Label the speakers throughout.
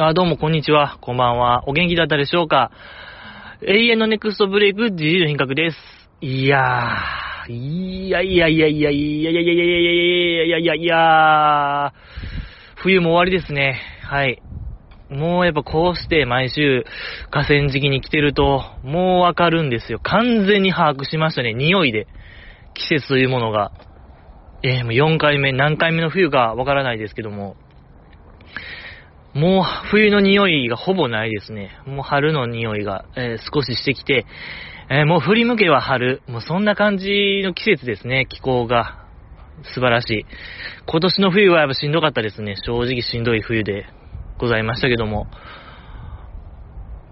Speaker 1: あ、どうも、こんにちは。こんばんは。お元気だったでしょうか？永遠のネクストブレイク、自由の品格です。いやー、いやいやいやいやいやいやいやいやいやいやいやいや冬も終わりですね。はい。もうやっぱこうして毎週河川敷に来てると、もうわかるんですよ。完全に把握しましたね。匂いで。季節というものが。えー、もう4回目、何回目の冬かわからないですけども。もう冬の匂いがほぼないですね。もう春の匂いが、えー、少ししてきて、えー、もう振り向けは春。もうそんな感じの季節ですね、気候が。素晴らしい。今年の冬はやっぱしんどかったですね。正直しんどい冬でございましたけども。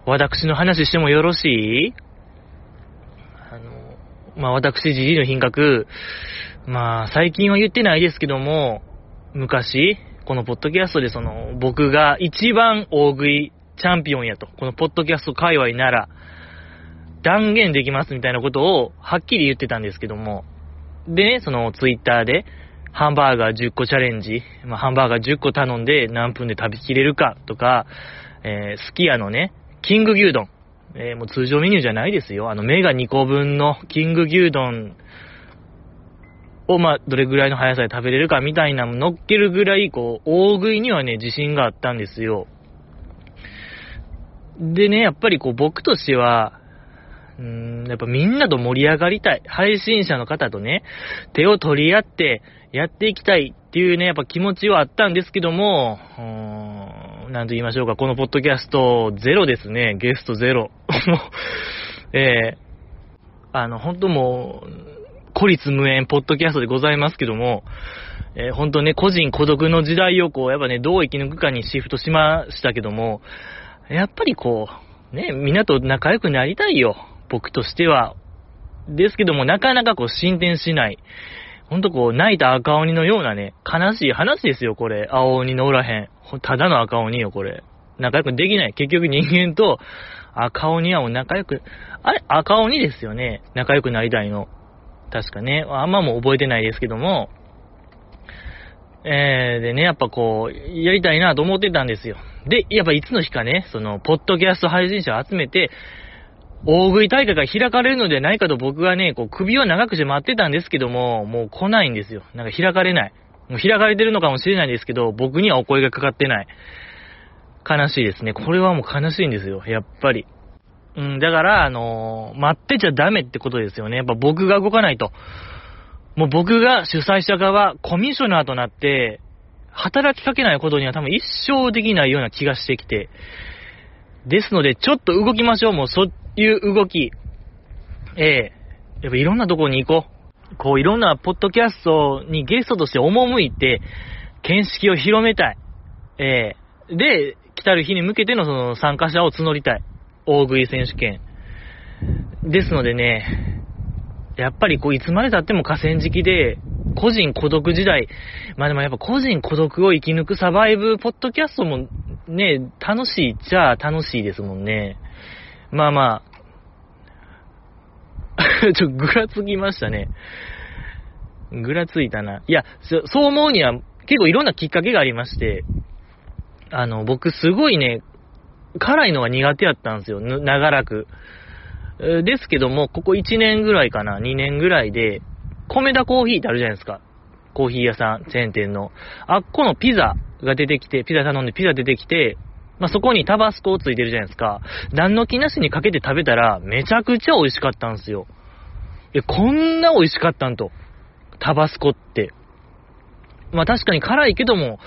Speaker 1: 私の話してもよろしい？あの、まあ、私、じじいの品格、まあ、最近は言ってないですけども、昔、このポッドキャストでその、僕が一番大食いチャンピオンやと、このポッドキャスト界隈なら、断言できますみたいなことをはっきり言ってたんですけども、でね、そのツイッターで、ハンバーガー10個チャレンジ、まあ、ハンバーガー10個頼んで何分で食べきれるかとか、えー、すき家のね、キング牛丼、えー、もう通常メニューじゃないですよ。あの、目が2個分のキング牛丼を、まあ、どれぐらいの速さで食べれるかみたいなの乗っけるぐらい、こう、大食いにはね、自信があったんですよ。でね、やっぱりこう、僕としては、うーん、やっぱみんなと盛り上がりたい。配信者の方とね、手を取り合ってやっていきたいっていうね、やっぱ気持ちはあったんですけども、うーん、なんと言いましょうか、このポッドキャストゼロですね、ゲストゼロ。えー、あの、本当もう、孤立無縁ポッドキャストでございますけども、えー、本当ね、個人孤独の時代をこう、やっぱね、どう生き抜くかにシフトしましたけども、やっぱりこう、ね、みんなと仲良くなりたいよ。僕としては。ですけども、なかなかこう、進展しない。ほんとこう、泣いた赤鬼のようなね、悲しい話ですよ、これ。青鬼のおらへん。ただの赤鬼よ、これ。仲良くできない。結局人間と赤鬼はもう仲良く、あれ？赤鬼ですよね。仲良くなりたいの。確かね。あんまも覚えてないですけども、えー、でね、やっぱこう、やりたいなと思ってたんですよ。で、やっぱいつの日かね、その、ポッドキャスト配信者を集めて、大食い大会が開かれるのではないかと僕はね、こう、首を長くして待ってたんですけども、もう来ないんですよ。なんか開かれない。もう開かれてるのかもしれないですけど、僕にはお声がかかってない。悲しいですね。これはもう悲しいんですよ。やっぱり。うん、だから、あのー、待ってちゃダメってことですよね。やっぱ僕が動かないと。もう僕が主催者側、コミッショナーとなって、働きかけないことには多分一生できないような気がしてきて。ですので、ちょっと動きましょう。もうそういう動き。ええー、やっぱいろんなとこに行こう。こういろんなポッドキャストにゲストとして赴いて、見識を広めたい。ええー、で、来たる日に向けてのその参加者を募りたい。大食い選手権。ですのでね、やっぱりこう、いつまで経っても河川敷で、個人孤独時代、まあでもやっぱ個人孤独を生き抜くサバイブポッドキャストもね、楽しいっちゃ楽しいですもんね。まあまあ、ちょっと、ぐらつきましたね。ぐらついたな。いや、そう思うには結構いろんなきっかけがありまして、あの、僕すごいね、辛いのが苦手やったんですよ、長らく。ですけども、ここ1年ぐらいかな、2年ぐらいで、米田コーヒーってあるじゃないですか。コーヒー屋さん、チェーン店の。あっこのピザが出てきて、ピザ頼んでピザ出てきて、まあ、そこにタバスコをついてるじゃないですか。何の気なしにかけて食べたら、めちゃくちゃ美味しかったんですよ。え、こんな美味しかったんと。タバスコって。まあ、確かに辛いけども、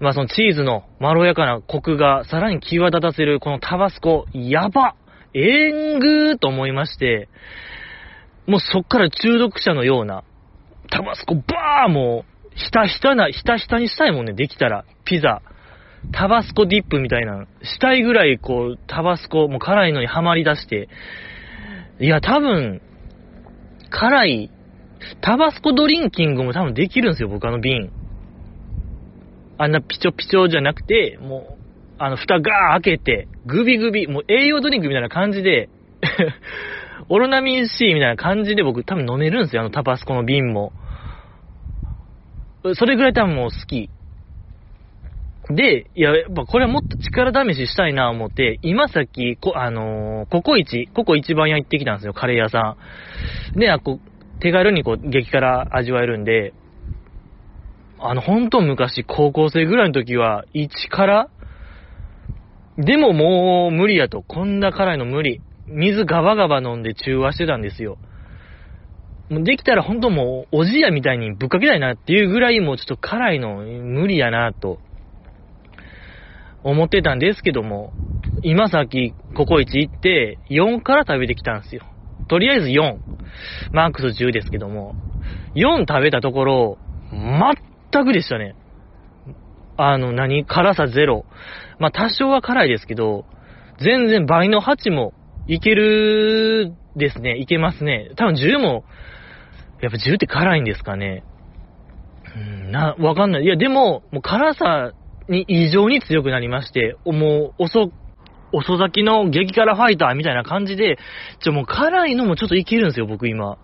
Speaker 1: まあそのチーズのまろやかなコクがさらに際立たせるこのタバスコ、やばえんぐーと思いまして、もうそっから中毒者のような、タバスコバーもう、ひたひたな、ひたひたにしたいもんね、できたら。ピザ。タバスコディップみたいな、したいぐらいこう、タバスコ、もう辛いのにはまり出して、いや、多分、辛い、タバスコドリンキングも多分できるんですよ、僕あの瓶。あんなピチョピチョじゃなくて、もう、あの、蓋ガー開けて、グビグビ、もう栄養ドリンクみたいな感じで オロナミン C みたいな感じで僕多分飲めるんですよ、あのタバスコの瓶も。それぐらい多分もう好き。で、いや、やっぱこれはもっと力試ししたいな思って、今さっき、こ、あのー、ココイチ、ココ一番屋行ってきたんですよ、カレー屋さん。で、あこ手軽にこう、激辛味わえるんで、あの、ほんと昔、高校生ぐらいの時は、1辛でももう無理やと。こんな辛いの無理。水ガバガバ飲んで中和してたんですよ。できたらほんともう、おじやみたいにぶっかけたいなっていうぐらいもうちょっと辛いの無理やなと、思ってたんですけども、今さっきココイチ行って、4から食べてきたんですよ。とりあえず4。マックス10ですけども、4食べたところ、全くでしたね。あの、何？辛さゼロ。まあ、多少は辛いですけど、全然倍の8もいけるですね。いけますね。多分10も、やっぱ10って辛いんですかね。うん、な、わかんない。いや、でも、もう辛さに異常に強くなりまして、もう、遅、遅咲きの激辛ファイターみたいな感じで、ちょ、もう辛いのもちょっといけるんですよ、僕今。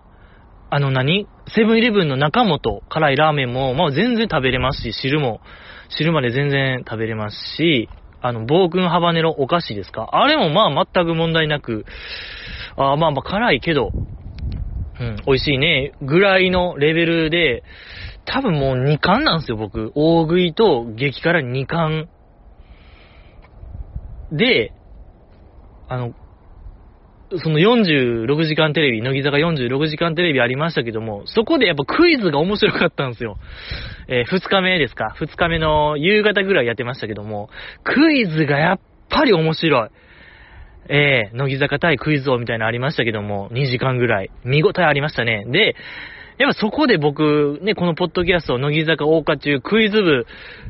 Speaker 1: あの何？セブンイレブンの中本、辛いラーメンも、まあ全然食べれますし、汁も、汁まで全然食べれますし、あの、暴君ハバネロお菓子ですか？あれもまあ全く問題なく、あまあまあ辛いけど、うん、美味しいね、ぐらいのレベルで、多分もう2巻なんですよ、僕。大食いと激辛2巻。で、あの、その46時間テレビ、乃木坂46時間テレビありましたけども、そこでやっぱクイズが面白かったんですよ。えー、2日目ですか ?2 日目の夕方ぐらいやってましたけども、クイズがやっぱり面白い。えー、乃木坂対クイズ王みたいなのありましたけども、2時間ぐらい。見応えありましたね。で、やっぱそこで僕、ね、このポッドキャスト、乃木坂大花中クイズ部、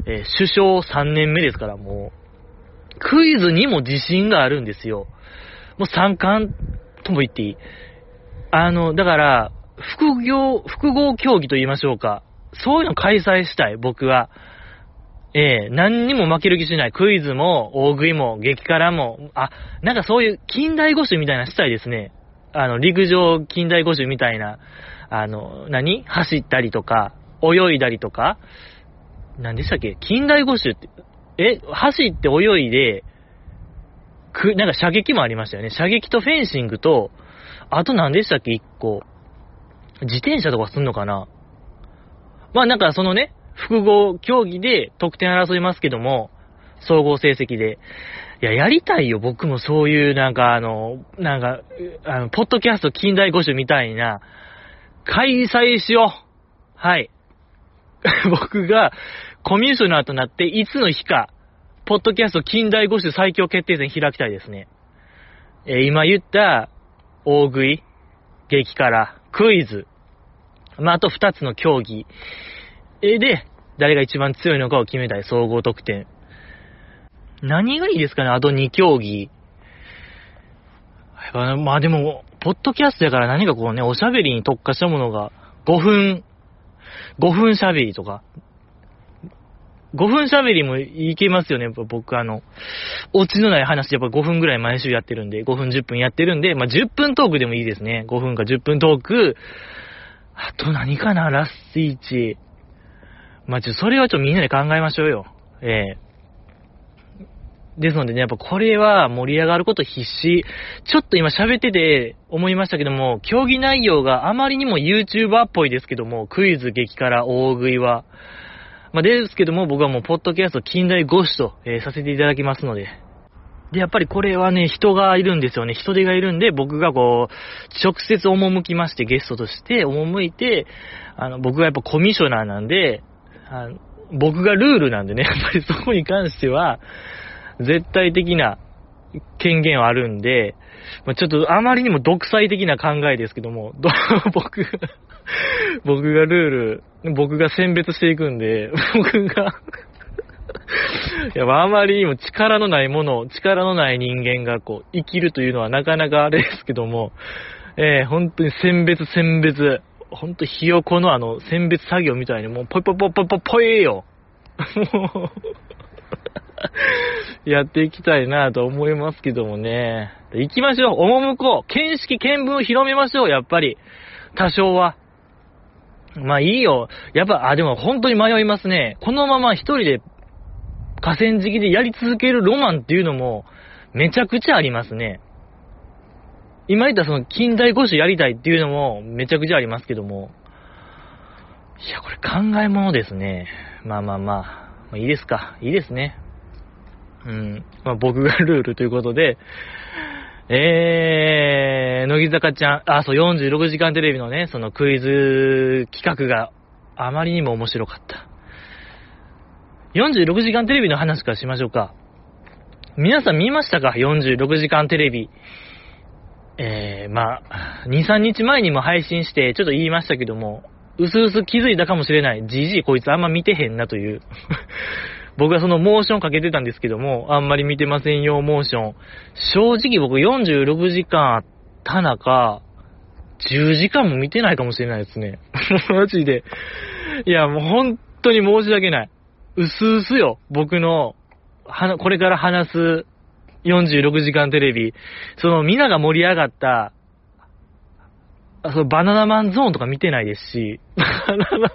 Speaker 1: えー、首相3年目ですから、もう、クイズにも自信があるんですよ。もう三冠とも言っていい。あの、だから、複業、複合競技と言いましょうか。そういうの開催したい、僕は。ええー、何にも負ける気しない。クイズも、大食いも、激辛も、あ、なんかそういう近代五種みたいなしたいですね。あの、陸上近代五種みたいな、あの、何？走ったりとか、泳いだりとか、何でしたっけ？近代五種って、え、走って泳いで、く、なんか射撃もありましたよね。射撃とフェンシングと、あと何でしたっけ、一個。自転車とかすんのかな？まあなんかそのね、複合競技で得点争いますけども、総合成績で。いや、やりたいよ、僕もそういう、なんかあの、なんか、あの、ポッドキャスト近代五種みたいな、開催しよう。はい。僕がコミュ障ナーとなっていつの日か、ポッドキャスト近代五種最強決定戦開きたいですね。えー、今言った、大食い、激辛、クイズ、まあ、あと二つの競技。えー、で、誰が一番強いのかを決めたい、総合得点。何がいいですかね、あと2競技。まあでも、ポッドキャストやから何かこうね、おしゃべりに特化したものが、5分、5分しゃべりとか、5分喋りもいけますよね。僕あの、オチのない話やっぱ5分ぐらい毎週やってるんで、5分10分やってるんで、まあ、10分トークでもいいですね。5分か10分トーク。あと何かな、ラスイチ。まあ、ちょ、それはちょっとみんなで考えましょうよ。ええ、ですのでね、やっぱこれは盛り上がること必死。ちょっと今喋ってて思いましたけども、競技内容があまりにも YouTuber っぽいですけども、クイズ激辛大食いは、まあ、ですけども、僕はもう、ポッドキャスト近代五種と、えー、させていただきますので。で、やっぱりこれはね、人がいるんですよね。人手がいるんで、僕がこう、直接赴きまして、ゲストとして赴いて、あの、僕がやっぱコミッショナーなんで、あの僕がルールなんでね、やっぱりそこに関しては、絶対的な権限はあるんで、まあ、ちょっとあまりにも独裁的な考えですけども、僕僕がルール、僕が選別していくんで、僕がいや、あまりにも力のないもの、力のない人間がこう、生きるというのはなかなかあれですけども、えー、本当に選別選別、本当ひよこのあの、選別作業みたいにもう、ぽいぽいぽいぽいぽいぽいよ。もう やっていきたいなと思いますけどもね。行きましょう。赴こう。見識見聞を広めましょう、やっぱり。多少は。まあいいよ。やっぱ、あ、でも本当に迷いますね。このまま一人で河川敷でやり続けるロマンっていうのも、めちゃくちゃありますね。今言ったその近代五種やりたいっていうのもめちゃくちゃありますけども。いや、これ考え物ですね。まあまあまあ。まあ、いいですか。いいですね。うん。まあ僕が ルールということで、えー、乃木坂ちゃん、あ、そう、46時間テレビのね、そのクイズ企画があまりにも面白かった。46時間テレビの話からしましょうか。皆さん見ましたか ?46 時間テレビ。えー、まあ、2、3日前にも配信して、ちょっと言いましたけども、うすうす気づいたかもしれない。じじいこいつあんま見てへんなという 僕はそのモーションかけてたんですけども、あんまり見てませんよ、モーション。正直僕46時間あった中、10時間も見てないかもしれないですね。マジで。いや、もう本当に申し訳ない。うすうすよ、僕の、はこれから話す46時間テレビ。その、皆が盛り上がった、そのバナナマンゾーンとか見てないですし、バナナマン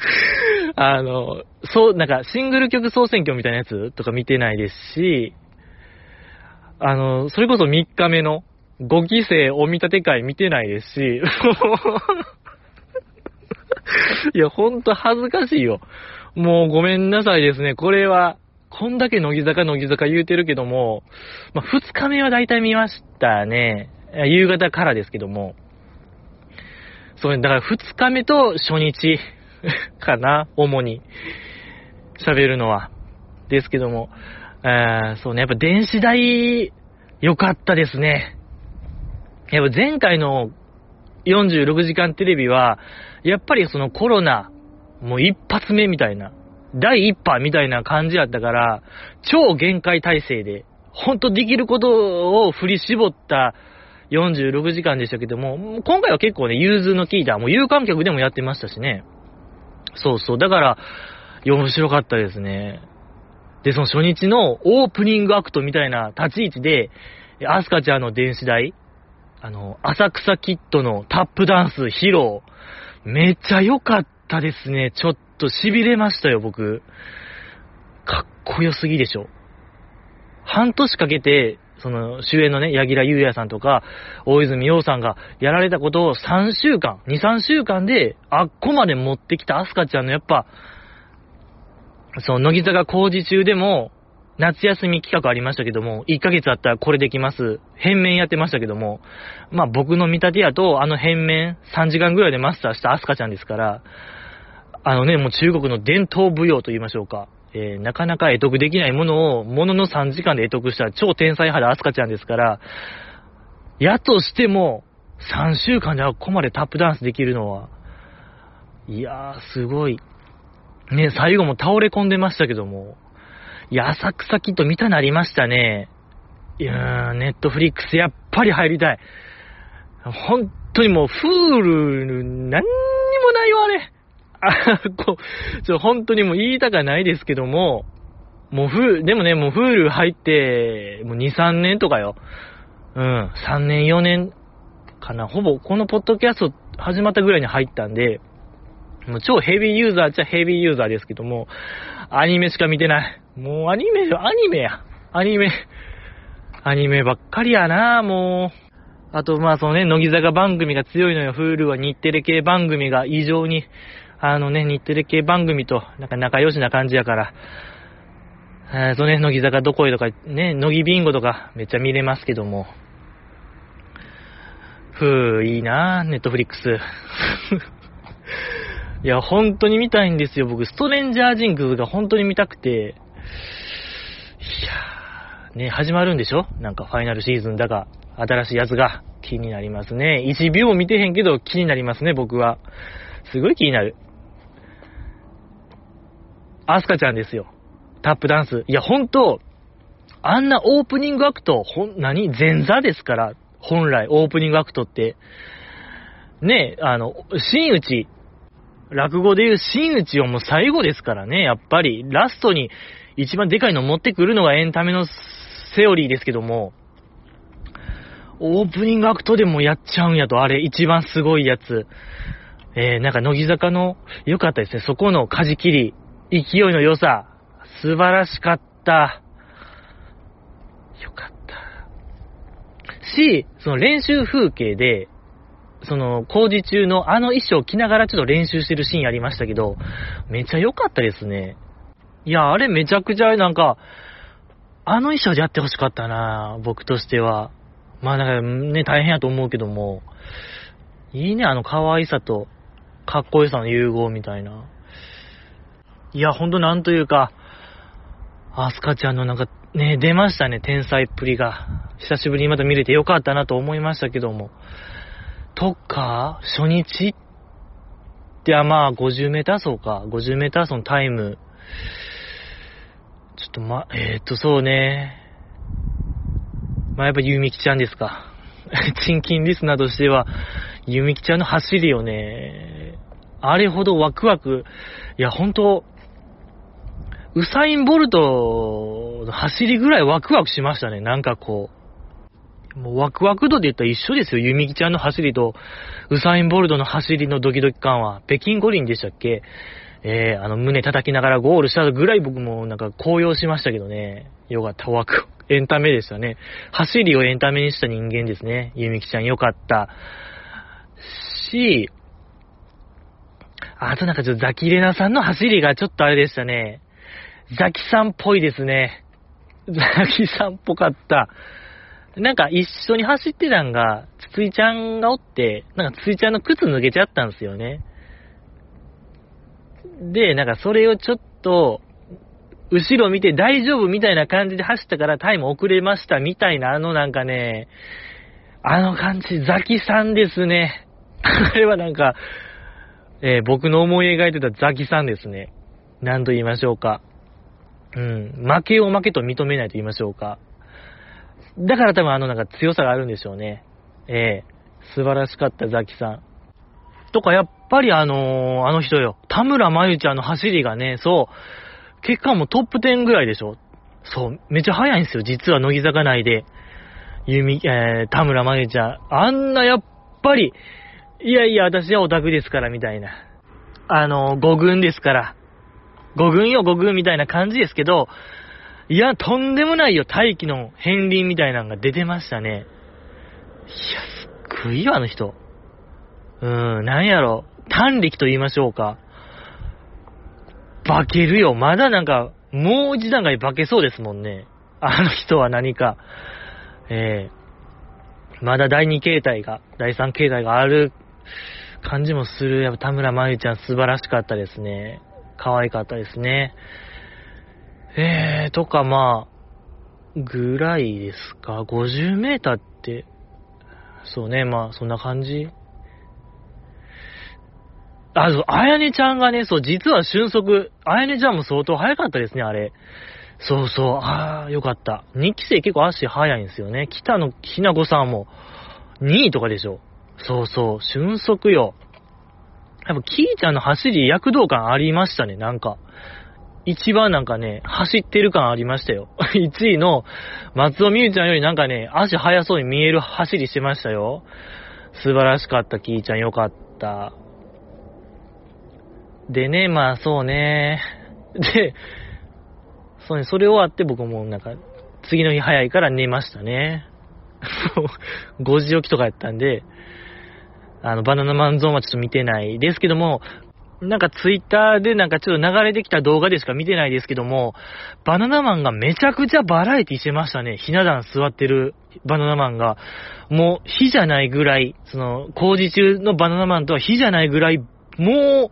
Speaker 1: あの、そう、なんか、シングル曲総選挙みたいなやつとか見てないですし、あの、それこそ3日目の5期生お見立て会見てないですし、いや、ほんと恥ずかしいよ。もうごめんなさいですね。これは、こんだけ乃木坂乃木坂言うてるけども、まあ、2日目は大体見ましたね。夕方からですけども。そうね、だから2日目と初日 かな、主に。喋るのは。ですけども、えー、そうね、やっぱ電子代、良かったですね。やっぱ前回の46時間テレビは、やっぱりそのコロナ、もう一発目みたいな、第一波みたいな感じやったから、超限界体制で、ほんとできることを振り絞った46時間でしたけども、今回は結構ね、融通の効いた、もう有観客でもやってましたしね。そうそう。だから、面白かったですね。で、その初日のオープニングアクトみたいな立ち位置で、アスカちゃんの電子台、あの、浅草キッドのタップダンス披露、めっちゃ良かったですね。ちょっと痺れましたよ、僕。かっこよすぎでしょ。半年かけて、その、主演のね、柳楽優弥さんとか、大泉洋さんがやられたことを3週間、2、3週間で、あっこまで持ってきたアスカちゃんのやっぱ、その、乃木坂工事中でも、夏休み企画ありましたけども、1ヶ月あったらこれできます。変面やってましたけども、まあ僕の見立てやと、あの変面3時間ぐらいでマスターしたアスカちゃんですから、あのね、もう中国の伝統舞踊と言いましょうか。えー、なかなか得得できないものを、ものの3時間で得得した超天才派でアスカちゃんですから、やとしても、3週間であっこまでタップダンスできるのは、いやー、すごい。ね、最後も倒れ込んでましたけども、いや、浅草キッド見たなりましたね。いやー、ネットフリックスやっぱり入りたい。本当にもう、フール、何にもないよ、あれ。あ、こう、ちょ、本当にもう言いたかないですけども、もうフでもね、もうフール入って、もう2、3年とかよ。うん、3年、4年かな。ほぼ、このポッドキャスト始まったぐらいに入ったんで、もう超ヘビーユーザーっちゃヘビーユーザーですけども、アニメしか見てない。もうアニメ、アニメや。アニメ。アニメばっかりやな、もう。あと、まあ、そのね、乃木坂番組が強いのよ。フールは日テレ系番組が異常にあのね、日テレ系番組と、なんか仲良しな感じやから、えー、とね、乃木坂どこへとか、ね、乃木ビンゴとかめっちゃ見れますけども。ふぅ、いいなぁ、ネットフリックス。いや、本当に見たいんですよ、僕。ストレンジャージングスが本当に見たくて。いやー、ね、始まるんでしょ？なんかファイナルシーズンだが、新しいやつが気になりますね。1秒見てへんけど気になりますね、僕は。すごい気になる。アスカちゃんですよ。タップダンス。いや、ほんと、あんなオープニングアクト、ほん、何？前座ですから、本来、オープニングアクトって。ねあの、真打ち、落語でいう真打ちをもう最後ですからね、やっぱり、ラストに一番でかいの持ってくるのがエンタメのセオリーですけども、オープニングアクトでもやっちゃうんやと、あれ、一番すごいやつ。えー、なんか乃木坂の良かったですね。そこの舵切り、勢いの良さ、素晴らしかった。よかった。し、その練習風景で、その工事中のあの衣装着ながらちょっと練習してるシーンありましたけど、めちゃ良かったですね。いや、あれめちゃくちゃなんか、あの衣装でやってほしかったな僕としては。まあなんかね、大変やと思うけども、いいね、あの可愛さと、かっこよさの融合みたいな。いや、ほんとなんというか、アスカちゃんのなんかね、出ましたね、天才っぷりが。久しぶりにまた見れてよかったなと思いましたけども。とか、初日って、まあ、50メーター走か。50メーター走のタイム。ちょっとま、えー、っと、そうね。まあ、やっぱゆみきちゃんですか。チンキンリスナーとしては、ゆみきちゃんの走りをね、あれほどワクワク、いや、ほんと、ウサイン・ボルトの走りぐらいワクワクしましたね。なんかこう。もうワクワク度で言ったら一緒ですよ。ユミキちゃんの走りと、ウサイン・ボルトの走りのドキドキ感は。北京五輪でしたっけ？えー、あの胸叩きながらゴールしたぐらい僕もなんか高揚しましたけどね。よかった。ワク、エンタメでしたね。走りをエンタメにした人間ですね。ユミキちゃんよかった。し、あとなんかちょっとザキレナさんの走りがちょっとあれでしたね。ザキさんっぽいですね。ザキさんっぽかった。なんか一緒に走ってたんが、つついちゃんがおって、なんかつついちゃんの靴脱げちゃったんですよね。で、なんかそれをちょっと、後ろ見て大丈夫みたいな感じで走ったからタイム遅れましたみたいな、あのなんかね、あの感じ、ザキさんですね。あれはなんか、えー、僕の思い描いてたザキさんですね。何と言いましょうか。うん、負けを負けと認めないと言いましょうか。だから多分あのなんか強さがあるんでしょうね。ええ、素晴らしかったザキさん。とかやっぱりあのー、あの人よ。田村真由ちゃんの走りがね、そう、結果もトップ10ぐらいでしょ。そう、めっちゃ速いんですよ。実は乃木坂内で。ゆみ、えー、田村真由ちゃん。あんなやっぱり、いやいや、私はオタクですから、みたいな。あのー、5軍ですから。5軍よ5軍みたいな感じですけど、いや、とんでもないよ、大気の片鱗みたいなのが出てましたね。いや、すっごいよ、あの人。うーん、なんやろ。短力と言いましょうか。化けるよ。まだなんか、もう一段階化けそうですもんね。あの人は何か。えー、まだ第2形態が、第3形態がある感じもする。やっぱ田村真由ちゃん素晴らしかったですね。可愛かったですね。えー、とかまあ、ぐらいですか？50メーターって、そうね、まあ、そんな感じ？あ、そう、あやねちゃんがね、そう、実は俊足、あやねちゃんも相当速かったですね、あれ。そうそう、ああ、よかった。2期生結構足速いんですよね。北野ひな子さんも2位とかでしょ。そうそう、俊足よ。やっぱ、キーちゃんの走り躍動感ありましたね、なんか。一番なんかね、走ってる感ありましたよ。1位の松尾美優ちゃんよりなんかね、足速そうに見える走りしてましたよ。素晴らしかった、キーちゃんよかった。でね、まあそうね。で、そうね、それ終わって僕もなんか、次の日早いから寝ましたね。5時起きとかやったんで、あの、バナナマンゾーンはちょっと見てないですけども、なんかツイッターでなんかちょっと流れてきた動画でしか見てないですけども、バナナマンがめちゃくちゃバラエティしてましたね。ひな壇座ってるバナナマンが。もう、火じゃないぐらい、その、工事中のバナナマンとは火じゃないぐらい、もう、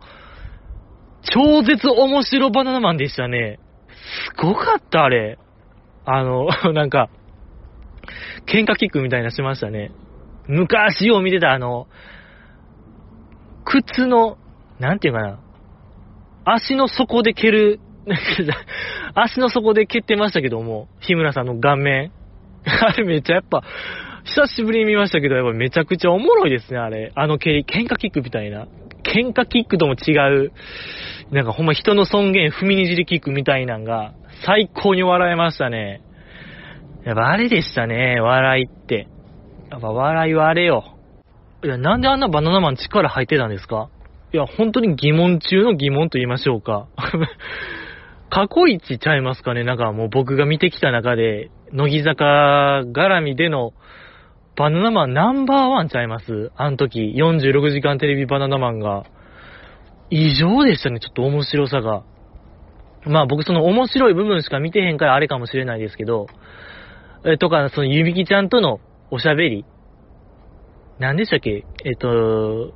Speaker 1: 超絶面白バナナマンでしたね。すごかった、あれ。あの、なんか、喧嘩キックみたいなしましたね。昔を見てたあの、靴の、なんていうかな、足の底で蹴る、足の底で蹴ってましたけども、日村さんの顔面。あれめっちゃやっぱ、久しぶりに見ましたけど、やっぱめちゃくちゃおもろいですね、あれ。あの蹴り、喧嘩キックみたいな。喧嘩キックとも違う、なんかほんま人の尊厳踏みにじりキックみたいなんが、最高に笑えましたね。やっぱあれでしたね、笑いって。やっぱ笑いはあれよ。いや、なんであんなバナナマン力入ってたんですか？いや、本当に疑問中の疑問と言いましょうか。過去一ちゃいますかね？なんかもう僕が見てきた中で、乃木坂絡みでのバナナマンナンバーワンちゃいます？あの時、46時間テレビバナナマンが。異常でしたね、ちょっと面白さが。まあ僕その面白い部分しか見てへんからあれかもしれないですけど、えとか、そのゆみきちゃんとのおしゃべり。何でしたっけ？えっと、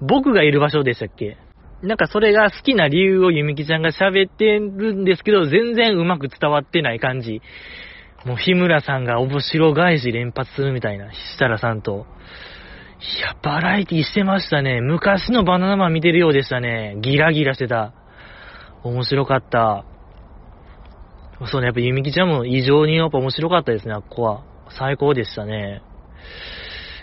Speaker 1: 僕がいる場所でしたっけ？なんかそれが好きな理由をゆみきちゃんが喋ってるんですけど、全然うまく伝わってない感じ。もう日村さんが面白返し連発するみたいな、設楽さんと。いや、バラエティしてましたね。昔のバナナマン見てるようでしたね。ギラギラしてた。面白かった。そうね、やっぱゆみきちゃんも異常にやっぱ面白かったですね、あっこは。最高でしたね。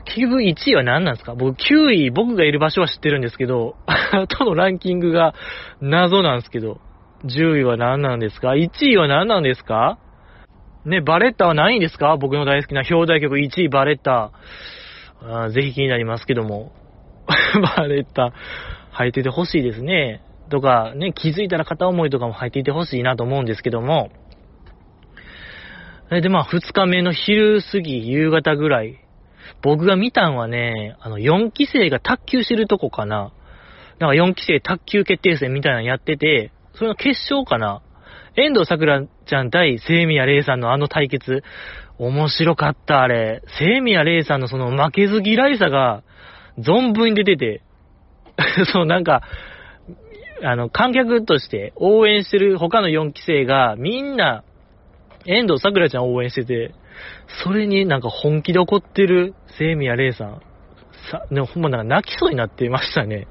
Speaker 1: 結局1位は何なんですか？僕9位、僕がいる場所は知ってるんですけど、とのランキングが謎なんですけど、10位は何なんですか ?1 位は何なんですか？ね、バレッタは何位ですか？僕の大好きな表題曲1位バレッタ。あぜひ気になりますけども。バレッタ、入っててほしいですね。とか、ね、気づいたら片思いとかも入っていてほしいなと思うんですけども。で、まあ、2日目の昼過ぎ、夕方ぐらい。僕が見たんはね、あの、4期生が卓球してるとこかな。なんか4期生卓球決定戦みたいなのやってて、それの決勝かな。遠藤桜ちゃん対聖宮玲さんのあの対決、面白かった、あれ。聖宮玲さんのその負けず嫌いさが、存分に出てて、そう、なんか、あの、観客として応援してる他の4期生が、みんな、遠藤桜ちゃんを応援してて、それになんか本気で怒ってる聖宮玲さん。さ、ね、ほんまなんか泣きそうになってましたね。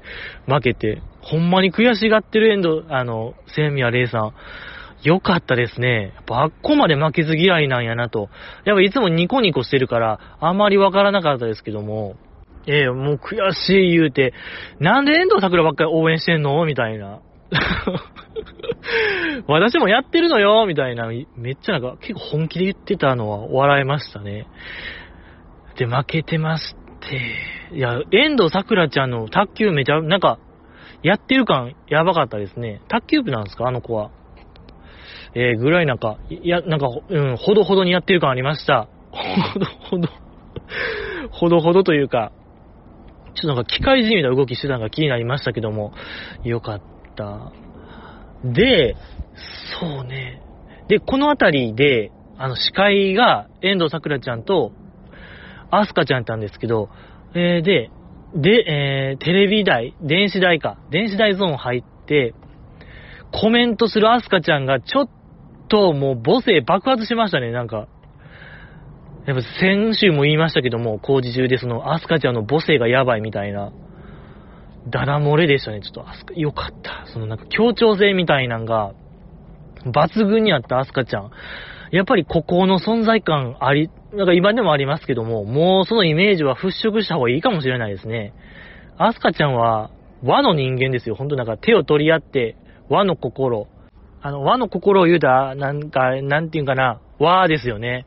Speaker 1: 負けて。ほんまに悔しがってる遠藤、あの、聖宮玲さん。よかったですね。やっぱあっこまで負けず嫌いなんやなと。やっぱいつもニコニコしてるから、あまりわからなかったですけども、ええー、もう悔しい言うて、なんで遠藤桜ばっかり応援してんのみたいな。私もやってるのよみたいな、めっちゃなんか結構本気で言ってたのは笑えましたね。で、負けてまして、いや、遠藤桜ちゃんの卓球めちゃ、なんか、やってる感やばかったですね。卓球部なんですかあの子は。えー、ぐらいなんか、いや、なんか、うん、ほどほどにやってる感ありました。ほどほど、ほどほどというか、ちょっとなんか機械じみな動きしてたのが気になりましたけども、よかった。で、そうね。で、このあたりで、あの、司会が遠藤桜ちゃんと、アスカちゃんなんですけど、えー、で、で、えー、テレビ台、電子台か、電子台ゾーン入って、コメントするアスカちゃんがちょっともう母性爆発しましたね、なんか。やっぱ先週も言いましたけども、工事中でそのアスカちゃんの母性がやばいみたいな、ダダ漏れでしたね。ちょっとアスカ、よかった。そのなんか協調性みたいなんが、抜群にあったアスカちゃん。やっぱり孤高の存在感あり、なんか今でもありますけども、もうそのイメージは払拭した方がいいかもしれないですね。アスカちゃんは和の人間ですよ。ほんとなんか手を取り合って、和の心。あの、和の心を言うたら、なんか、なんていうかな、和ですよね。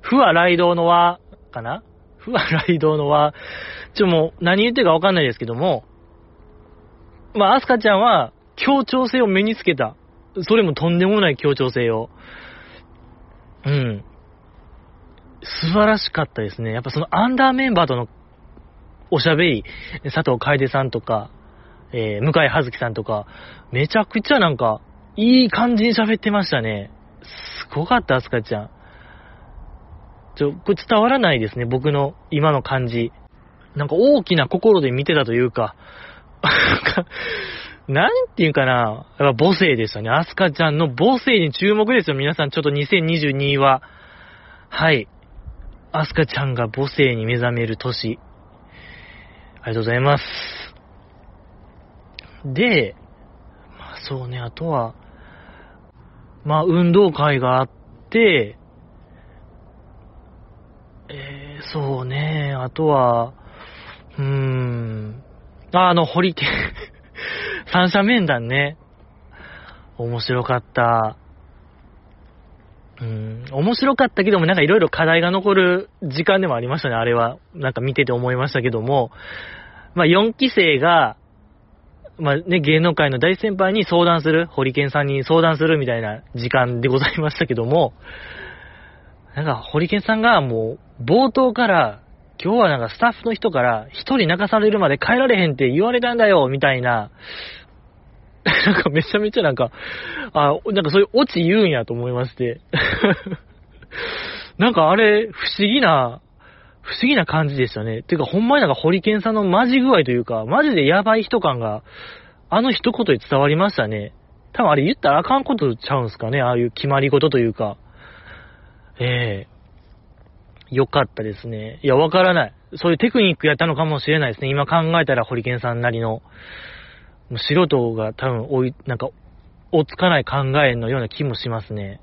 Speaker 1: 不和雷道の和かな不和雷道の和。ちょ、もう、何言ってるかわかんないですけども、まあ、アスカちゃんは、協調性を身につけた。それもとんでもない協調性を。うん。素晴らしかったですね。やっぱそのアンダーメンバーとのおしゃべり、佐藤楓さんとか、えー、向井葉月さんとか、めちゃくちゃなんか、いい感じに喋ってましたね。すごかった、アスカちゃん。ちょ、これ伝わらないですね、僕の今の感じ。なんか大きな心で見てたというか、なんていうかな、やっぱ母性でしたね。アスカちゃんの母性に注目ですよ、皆さん。ちょっと2022は。はい。アスカちゃんが母性に目覚める年。ありがとうございます。で、まあそうね、あとは、まあ運動会があって、えー、そうね、あとは、うーん、あ、あの、堀家 三者面談ね。面白かった。うん、面白かったけども、なんかいろいろ課題が残る時間でもありましたね、あれは。なんか見てて思いましたけども、まあ4期生が、まあね、芸能界の大先輩に相談する、ホリケンさんに相談するみたいな時間でございましたけども、なんか、ホリケンさんがもう、冒頭から、今日はなんかスタッフの人から、一人泣かされるまで帰られへんって言われたんだよ、みたいな、なんかめちゃめちゃなんか、あ、なんかそういうオチ言うんやと思いまして。なんかあれ、不思議な、不思議な感じでしたね。てか、ほんまになんかホリケンさんのマジ具合というか、マジでやばい人感が、あの一言で伝わりましたね。多分あれ言ったらあかんことちゃうんすかね。ああいう決まり事というか。ええよかったですね。いや、わからない。そういうテクニックやったのかもしれないですね。今考えたら、ホリケンさんなりの。もう素人が多分、おい、なんか、追っつかない考えのような気もしますね。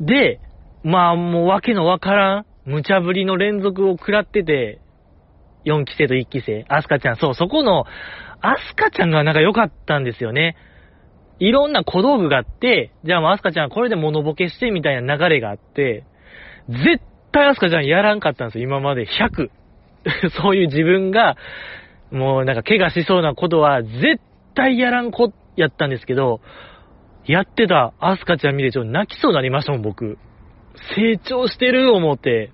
Speaker 1: で、まあもうわけのわからん、無茶ぶりの連続を食らってて、4期生と1期生、アスカちゃん、そう、そこの、アスカちゃんがなんか良かったんですよね。いろんな小道具があって、じゃあもうアスカちゃんこれでモノボケしてみたいな流れがあって、絶対アスカちゃんやらんかったんですよ、今まで100。そういう自分が、もうなんか怪我しそうなことは絶対やらん子やったんですけど、やってたアスカちゃん見てちょっと泣きそうになりましたもん、僕。成長してる思って。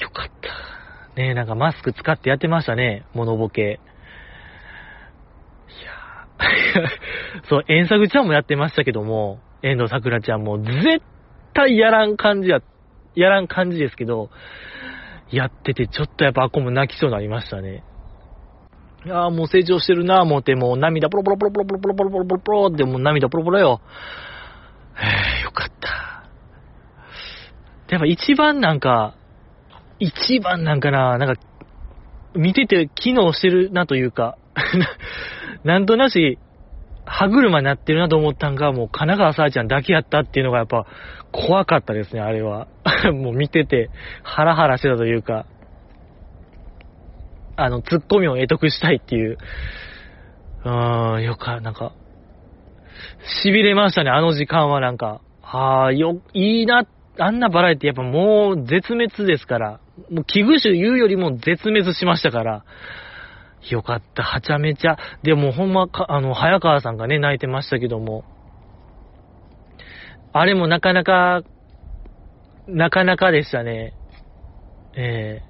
Speaker 1: よかった。ねえ、なんかマスク使ってやってましたね、モノボケ。いや そう、遠作ちゃんもやってましたけども、遠藤桜ちゃんも絶対対やらん感じや、やらん感じですけど、やっててちょっとやっぱあっこも泣きそうになりましたね。いやーもう成長してるなぁ思って、もう涙ポロポロポロポロポロポロポロポロポロポロってもう涙ポロポロよ。へえ、よかった。やっぱ一番なんか、一番なんかな、なんか、見てて機能してるなというか、なんとなし、歯車になってるなと思ったんが、もう神奈川さあちゃんだけやったっていうのがやっぱ怖かったですね、あれは。もう見てて、ハラハラしてたというか、あの、ツッコミを得得したいっていう、うーん、よか、なんか、痺れましたね、あの時間はなんか。ああ、よ、いいな、あんなバラエティやっぱもう絶滅ですから、もう危惧種言うよりも絶滅しましたから、よかった、はちゃめちゃ。でもほんま、あの、早川さんがね、泣いてましたけども、あれもなかなか、なかなかでしたね。ええ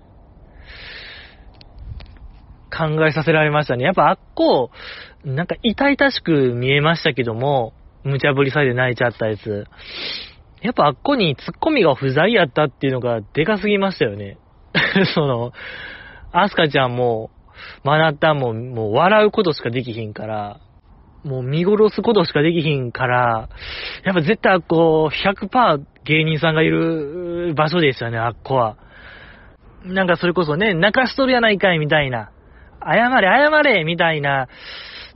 Speaker 1: 考えさせられましたね。やっぱあっこ、なんか痛々しく見えましたけども、無茶ぶりされて泣いちゃったやつ。やっぱあっこにツッコミが不在やったっていうのがでかすぎましたよね。その、アスカちゃんも、マナッタンも、もう笑うことしかできひんから、もう見殺すことしかできひんから、やっぱ絶対あっこ、100%芸人さんがいる場所でしたね、あっこは。なんかそれこそね、泣かしとるやないかいみたいな、謝れ謝れみたいな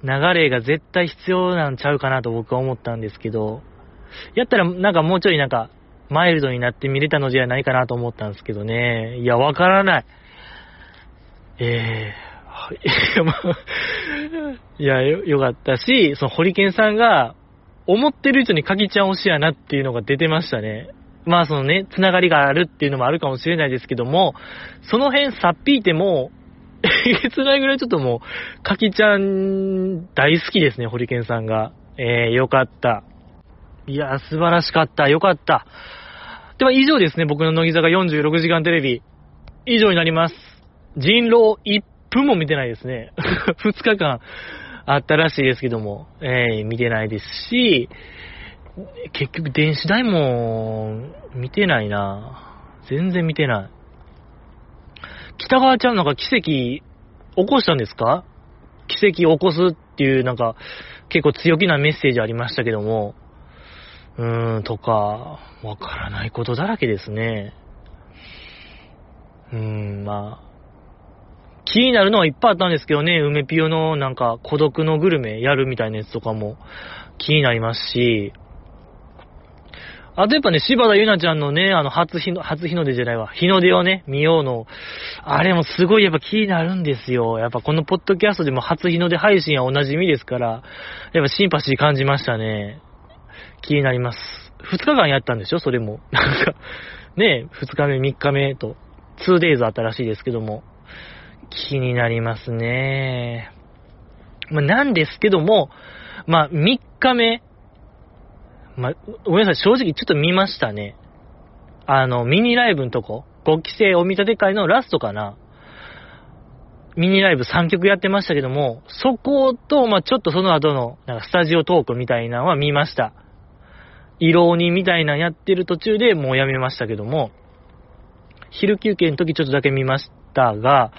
Speaker 1: 流れが絶対必要なんちゃうかなと僕は思ったんですけど、やったらなんかもうちょいなんか、マイルドになって見れたのじゃないかなと思ったんですけどね。いや、わからない。ええー、いや、よ、よかったし、その、ホリケンさんが、思ってる以上にカキちゃん推しやなっていうのが出てましたね。まあそのね、つながりがあるっていうのもあるかもしれないですけども、その辺さっぴいても、えげつないぐらいちょっともう、カキちゃん大好きですね、ホリケンさんが。えー、よかった。いや、素晴らしかった。よかった。では以上ですね、僕の乃木坂46時間テレビ。以上になります。人狼1分も見てないですね。2日間あったらしいですけども、えー、見てないですし、結局電子代も見てないな全然見てない。北川ちゃんなんか奇跡起こしたんですか？奇跡起こすっていうなんか結構強気なメッセージありましたけども、うーん、とか、わからないことだらけですね。うーん、まあ、気になるのはいっぱいあったんですけどね、梅ピオのなんか孤独のグルメやるみたいなやつとかも。気になりますし、あとやっぱね、柴田ゆなちゃんのね、あの、初日の、初日の出じゃないわ、日の出をね、見ようの、あれもすごいやっぱ気になるんですよ。やっぱこのポッドキャストでも初日の出配信はおなじみですから、やっぱシンパシー感じましたね。気になります。二日間やったんでしょ？それも。なんか、ね、二日目、三日目と、2days あったらしいですけども、気になりますね。まあ、なんですけども、まあ、3日目、まあ、ごめんなさい、正直ちょっと見ましたね。あの、ミニライブのとこ、5期生お見立て会のラストかな。ミニライブ3曲やってましたけども、そこと、まあ、ちょっとその後の、なんかスタジオトークみたいなのは見ました。色鬼みたいなやってる途中でもうやめましたけども、昼休憩の時ちょっとだけ見ましたが、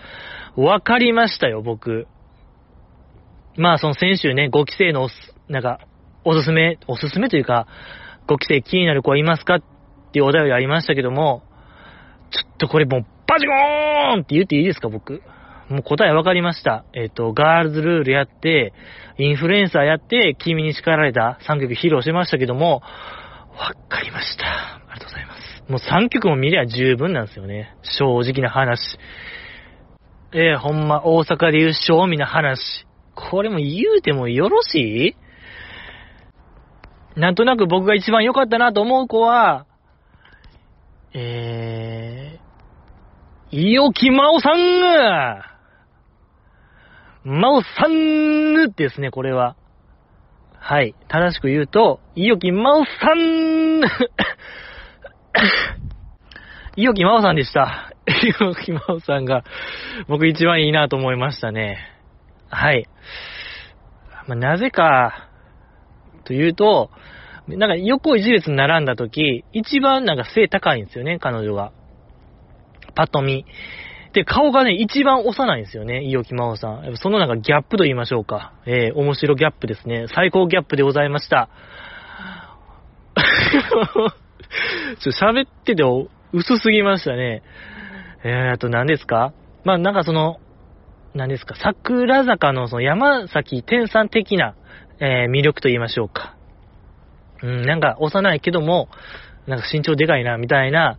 Speaker 1: わかりましたよ、僕。まあ、その先週ね、5期生のおす、なんか、おすすめ、おすすめというか、5期生気になる子はいますかっていうお便りありましたけども、ちょっとこれもう、バチゴーンって言っていいですか、僕。もう答え分かりました。えっ、ー、と、ガールズルールやって、インフルエンサーやって、君に叱られた3曲披露しましたけども、分かりました。ありがとうございます。もう3曲も見りゃ十分なんですよね。正直な話。えー、ほんま、大阪で優勝みな話。これも言うてもよろしい？なんとなく僕が一番良かったなと思う子は、えー、いよきまおさんマオさんですね、これは。はい。正しく言うと、いよきまおさんいよきまおさんでした。いよきまおさんが、僕一番いいなと思いましたね。はい。まあ、なぜか、というと、なんか横一列に並んだ時、一番なんか背高いんですよね、彼女が。パッと見。で、顔がね、一番幼いんですよね、伊予木真央さん。そのなんかギャップと言いましょうか。えー、面白ギャップですね。最高ギャップでございました。ちょ、喋ってて薄すぎましたね。えー、あと何ですか？まあなんかその、何ですか、桜坂のその山崎天さん的な、えー、魅力と言いましょうか。うん、なんか幼いけども、なんか身長でかいな、みたいな、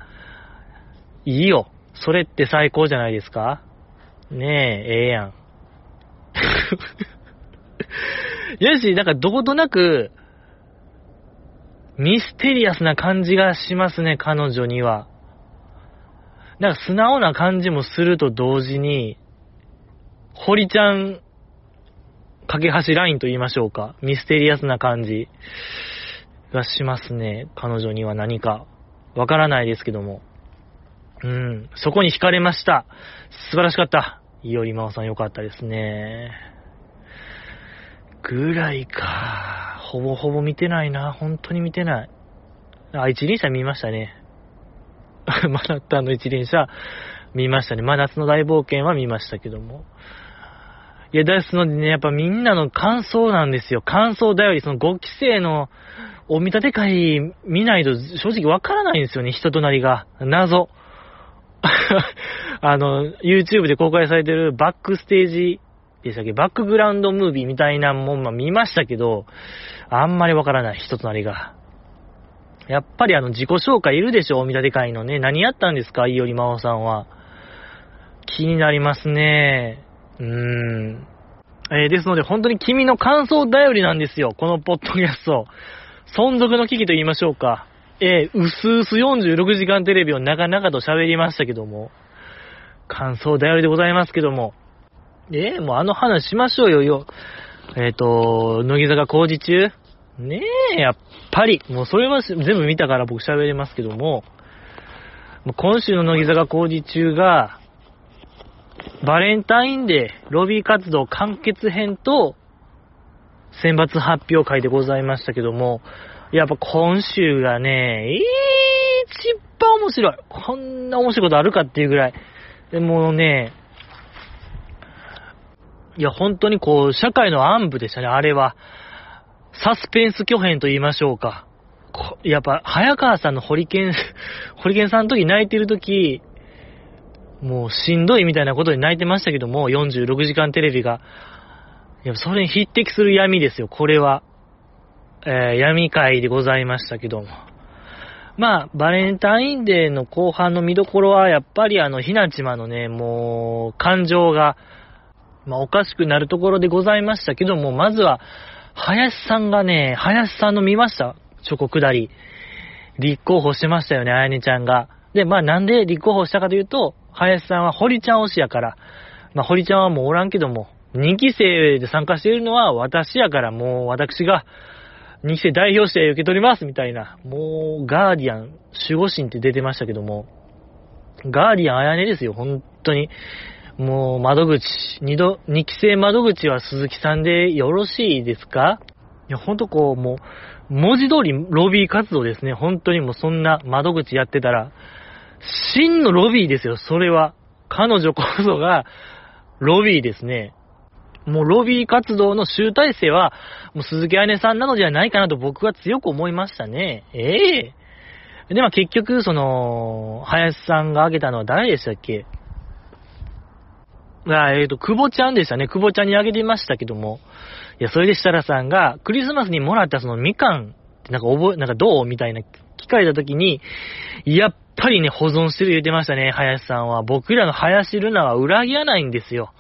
Speaker 1: いいよ。それって最高じゃないですか？ねえ、ええやん。よし、なんかどことなく、ミステリアスな感じがしますね、彼女には。なんか素直な感じもすると同時に、堀ちゃん、架け橋ラインと言いましょうか。ミステリアスな感じがしますね。彼女には何か。わからないですけども。うん、そこに惹かれました。素晴らしかった。いおりまおさんよかったですね。ぐらいか。ほぼほぼ見てないな。本当に見てない。あ、一輪車見ましたね。マナッタンの一輪車見ましたね。真夏の大冒険は見ましたけども。いや、ですのでね、やっぱみんなの感想なんですよ。感想だより、その5期生のお見立て会見ないと正直わからないんですよね、人となりが。謎。あの、YouTube で公開されてるバックステージでしたっけ？バックグラウンドムービーみたいなもん、まあ、見ましたけど、あんまりわからない、人となりが。やっぱりあの、自己紹介いるでしょお見立て会のね。何やったんですかいおりまおさんは。気になりますね。うーん。えー、ですので、本当に君の感想頼りなんですよ。このポッドキャスト。存続の危機と言いましょうか。えー、うすうす46時間テレビを長々と喋りましたけども、感想頼りでございますけども、えー、もうあの話しましょうよ、よ。えっ、ー、と、乃木坂工事中ねえ、やっぱり、もうそれは全部見たから僕喋れますけども、今週の乃木坂工事中が、バレンタインデー、ロビー活動完結編と、選抜発表会でございましたけども、やっぱ今週がね、一番面白い。こんな面白いことあるかっていうぐらい。でもね、いや、本当にこう、社会の暗部でしたね、あれは。サスペンス巨編と言いましょうか。やっぱ、早川さんのホリケン、ホリケンさんの時泣いてる時、もうしんどいみたいなことに泣いてましたけども、46時間テレビが。いや、それに匹敵する闇ですよ、これは。えー、闇会でございましたけども。まあ、バレンタインデーの後半の見どころは、やっぱりあの、ひなちまのね、もう、感情が、まあ、おかしくなるところでございましたけども、まずは、林さんがね、林さんの見ました？チョコ下り。立候補してましたよね、あやねちゃんが。で、まあ、なんで立候補したかというと、林さんは堀ちゃん推しやから、まあ、堀ちゃんはもうおらんけども、2期生で参加しているのは私やからもう私が2期生代表して受け取りますみたいな、もうガーディアン守護神って出てましたけども、ガーディアンあやねですよ、本当に。もう窓口、二度、2期生窓口は鈴木さんでよろしいですか？いや、ほんとこう、もう、文字通りロビー活動ですね。本当にもうそんな窓口やってたら、真のロビーですよ、それは。彼女こそが、ロビーですね。もうロビー活動の集大成は、もう鈴木愛音さんなのではないかなと僕は強く思いましたね。ええで、まあ結局、その、林さんが挙げたのは誰でしたっけ？あ、えっ、ー、と、久保ちゃんでしたね。久保ちゃんにあげてましたけども。いや、それで設楽さんが、クリスマスにもらったそのみかんってなんか覚え、なんかどうみたいな聞かれた時に、やっぱりね、保存してる言ってましたね、林さんは。僕らの林ルナは裏切らないんですよ。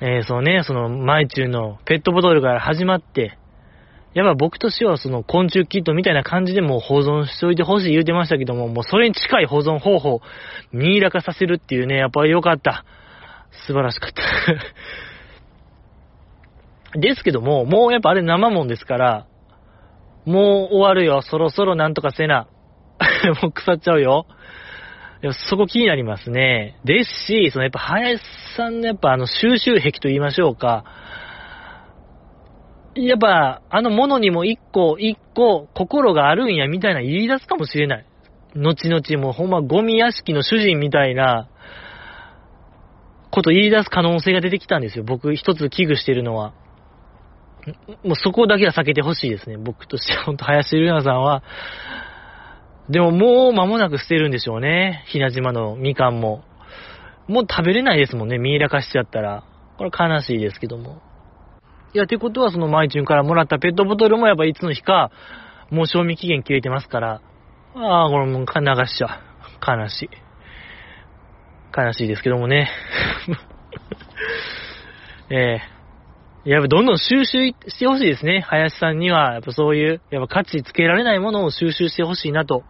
Speaker 1: えー、そのね、その、マイチューのペットボトルから始まって、やっぱ僕としてはその昆虫キットみたいな感じでもう保存しておいてほしい言うてましたけども、もうそれに近い保存方法、ミイラ化させるっていうね、やっぱり良かった。素晴らしかった ですけども、もうやっぱあれ生もんですから、もう終わるよ。そろそろなんとかせな。もう腐っちゃうよ。そこ気になりますね。ですし、そのやっぱ林さんのやっぱあの収集癖と言いましょうか。やっぱあのものにも一個一個心があるんやみたいな言い出すかもしれない。後々もうほんまゴミ屋敷の主人みたいなこと言い出す可能性が出てきたんですよ。僕一つ危惧してるのは。もうそこだけは避けてほしいですね。僕としては。本当林瑠奈さんは。でももう間もなく捨てるんでしょうね。ひな島のみかんも。もう食べれないですもんね。ミイラ化しちゃったら。これ悲しいですけども。いや、ってことはそのマイチュンからもらったペットボトルもやっぱいつの日か、もう賞味期限切れてますから。ああ、これもう流しちゃう。悲しい。悲しいですけどもね。ええやっぱどんどん収集してほしいですね。林さんには、やっぱそういう、やっぱ価値つけられないものを収集してほしいなと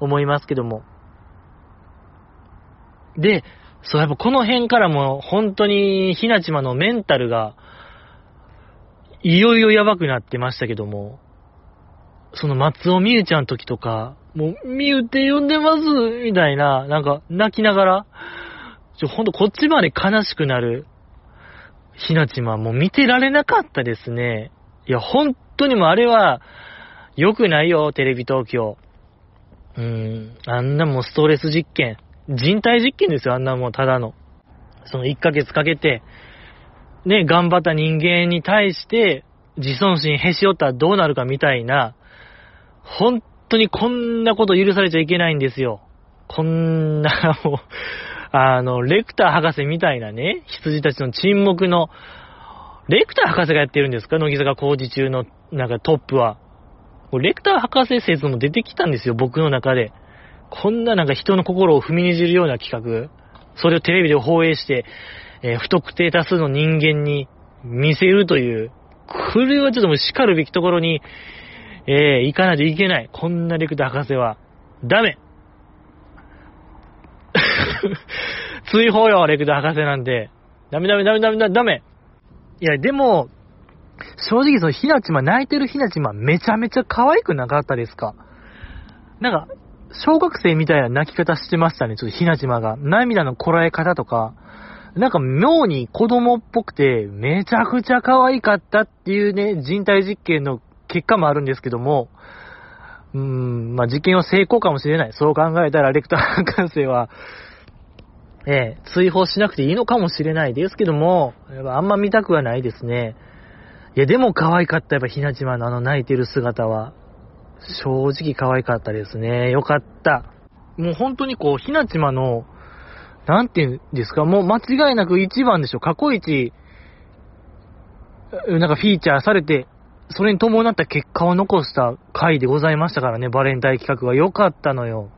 Speaker 1: 思いますけども。で、そう、やっぱこの辺からも本当にひなちまのメンタルが、いよいよやばくなってましたけども、その松尾美優ちゃんの時とか、もう、美優って呼んでますみたいな、なんか泣きながら、ちょ、ほんとこっちまで悲しくなるひなちまもう見てられなかったですね。いや、本当にもあれは、良くないよ、テレビ東京。うーん、あんなもうストレス実験。人体実験ですよ、あんなもうただの。その1ヶ月かけて、ね、頑張った人間に対して、自尊心へし折ったらどうなるかみたいな、本当にこんなこと許されちゃいけないんですよ。こんな、もう、あの、レクター博士みたいなね、羊たちの沈黙の、レクター博士がやってるんですか？乃木坂工事中の、なんかトップは。レクター博士説も出てきたんですよ、僕の中で。こんななんか人の心を踏みにじるような企画。それをテレビで放映して、えー、不特定多数の人間に見せるという。これはちょっともう叱るべきところに、えー、行かないといけない。こんなレクタ博士は。ダメ 追放よ、レクダ博士なんて。ダメダメダメダメダメダメ。いや、でも、正直そのひなちま、泣いてるひなちま、めちゃめちゃ可愛くなかったですか？なんか、小学生みたいな泣き方してましたね、ちょっとひなちまが。涙のこらえ方とか、なんか妙に子供っぽくて、めちゃくちゃ可愛かったっていうね、人体実験の結果もあるんですけども、うーん、まあ、実験は成功かもしれない。そう考えたら、レクター博士は、ええ、追放しなくていいのかもしれないですけども、やっぱあんま見たくはないですね。いや、でも可愛かった、やっぱひなちまのあの泣いてる姿は。正直可愛かったですね。よかった。もう本当にこう、ひなちまの、なんていうんですか、もう間違いなく一番でしょ。過去一、なんかフィーチャーされて、それに伴った結果を残した回でございましたからね、バレンタイン企画は良かったのよ。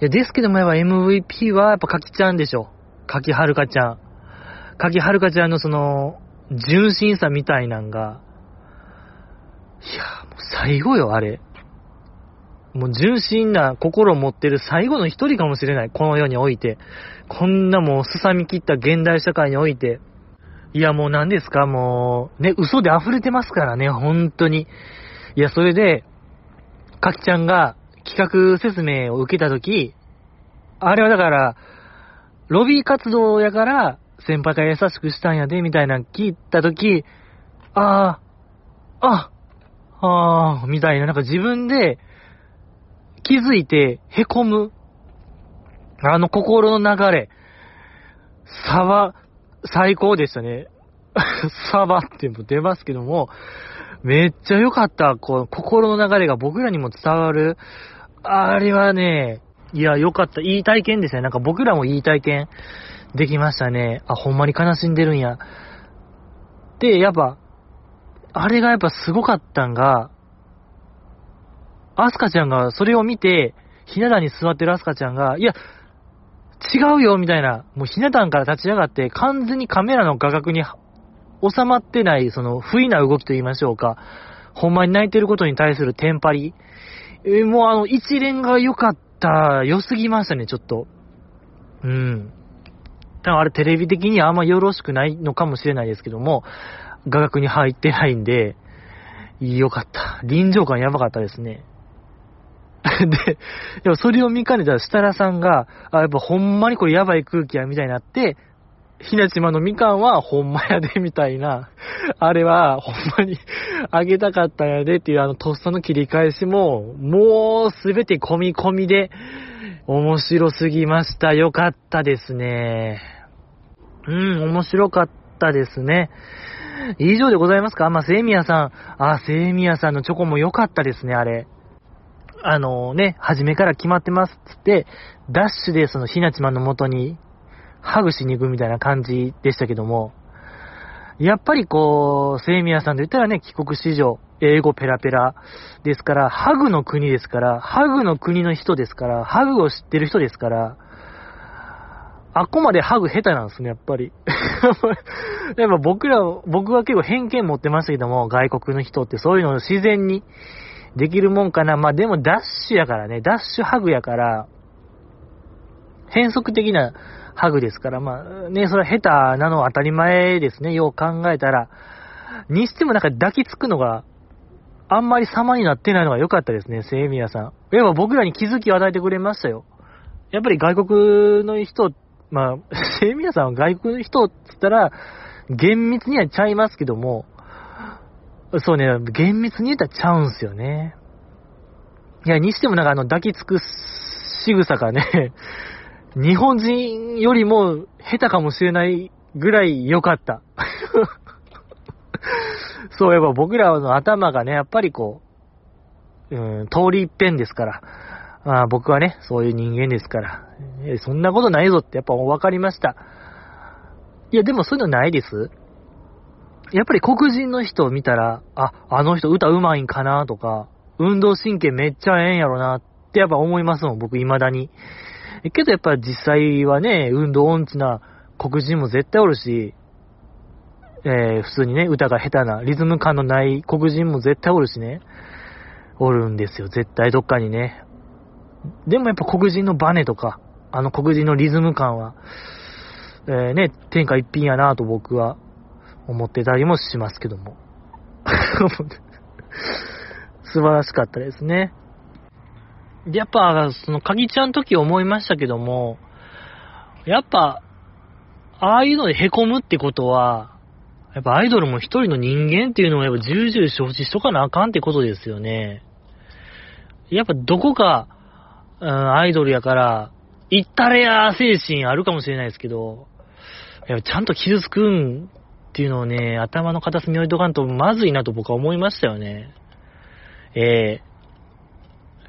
Speaker 1: いや、ですけどもやっぱ MVP はやっぱかきちゃんでしょ。かきはるかちゃん。かきはるかちゃんのその、純真さみたいなんが、いや、もう最後よ、あれ。もう純真な心を持ってる最後の一人かもしれない。この世において。こんなもうすさみ切った現代社会において。いやもう何ですか、もう、ね、嘘で溢れてますからね、本当に。いや、それで、かきちゃんが企画説明を受けたとき、あれはだから、ロビー活動やから、先輩が優しくしたんやで、みたいな聞いたとき、ああ、あ、ああ、みたいな、なんか自分で気づいて凹む、あの心の流れ、差は最高でしたね。差はっても出ますけども、めっちゃ良かった。こう、心の流れが僕らにも伝わる。あれはね、いや、良かった。いい体験ですね。なんか僕らもいい体験できましたね。あ、ほんまに悲しんでるんや。で、やっぱ、あれがやっぱすごかったんが、アスカちゃんがそれを見て、ひな壇に座ってるアスカちゃんが、いや、違うよ、みたいな。もうひな壇から立ち上がって、完全にカメラの画角に収まってない、その、不意な動きと言いましょうか。ほんまに泣いてることに対するテンパリ。えー、もうあの、一連が良かった、良すぎましたね、ちょっと。うん。多分あれテレビ的にはあんまよろしくないのかもしれないですけども、画角に入ってないんで、良かった。臨場感やばかったですね。で、でもそれを見かねた設楽さんが、あ、やっぱほんまにこれやばい空気や、みたいになって、ひなちまのみかんはほんまやで、みたいな、あれはほんまに あげたかったんやでっていうあのとっさの切り返しも、もうすべて込み込みで、面白すぎました。よかったですね。うん、面白かったですね。以上でございますか？まあ、セイミヤさん。あ、セイミヤさんのチョコも良かったですね、あれ。あのね、初めから決まってますっつって、ダッシュでそのひなちまんの元にハグしに行くみたいな感じでしたけども、やっぱりこう、セイミヤさんと言ったらね、帰国子女、英語ペラペラですから、ハグの国ですから、ハグの国の人ですから、ハグを知ってる人ですから、あっこまでハグ下手なんですね、やっぱり。やっぱ僕ら、僕は結構偏見持ってましたけども、外国の人ってそういうのを自然にできるもんかな。まあでもダッシュやからね、ダッシュハグやから、変則的なハグですから、まあね、それは下手なのは当たり前ですね、よう考えたら。にしてもなんか抱きつくのが、あんまり様になってないのが良かったですね、セイミヤさん。やっぱ僕らに気づきを与えてくれましたよ。やっぱり外国の人、まあ、セイミヤさんは外国の人って言ったら、厳密にはちゃいますけども、そうね、厳密に言ったらちゃうんすよね。いや、にしてもなんかあの抱きつく仕草がね、日本人よりも下手かもしれないぐらい良かった。そういえば僕らの頭がね、やっぱりこう、うん、通り一遍ですから。まあ僕はね、そういう人間ですから。そんなことないぞってやっぱ分かりました。いや、でもそういうのないです。やっぱり黒人の人を見たら、あ、あの人歌うまいんかなとか、運動神経めっちゃええんやろなってやっぱ思いますもん、僕未だに。けどやっぱ実際はね、運動音痴な黒人も絶対おるし、えー、普通にね、歌が下手な、リズム感のない黒人も絶対おるしね、おるんですよ、絶対どっかにね。でもやっぱ黒人のバネとか、あの黒人のリズム感は、えー、ね、天下一品やなと僕は思ってたりもしますけども。素晴らしかったですね。やっぱ、その、かぎちゃんの時思いましたけども、やっぱ、ああいうので凹むってことは、やっぱアイドルも一人の人間っていうのをやっぱ重々承知しとかなあかんってことですよね。やっぱどこか、うん、アイドルやから、言ったれや精神あるかもしれないですけど、やっぱちゃんと傷つくんっていうのをね、頭の片隅に置いとかんとまずいなと僕は思いましたよね。ええ。ー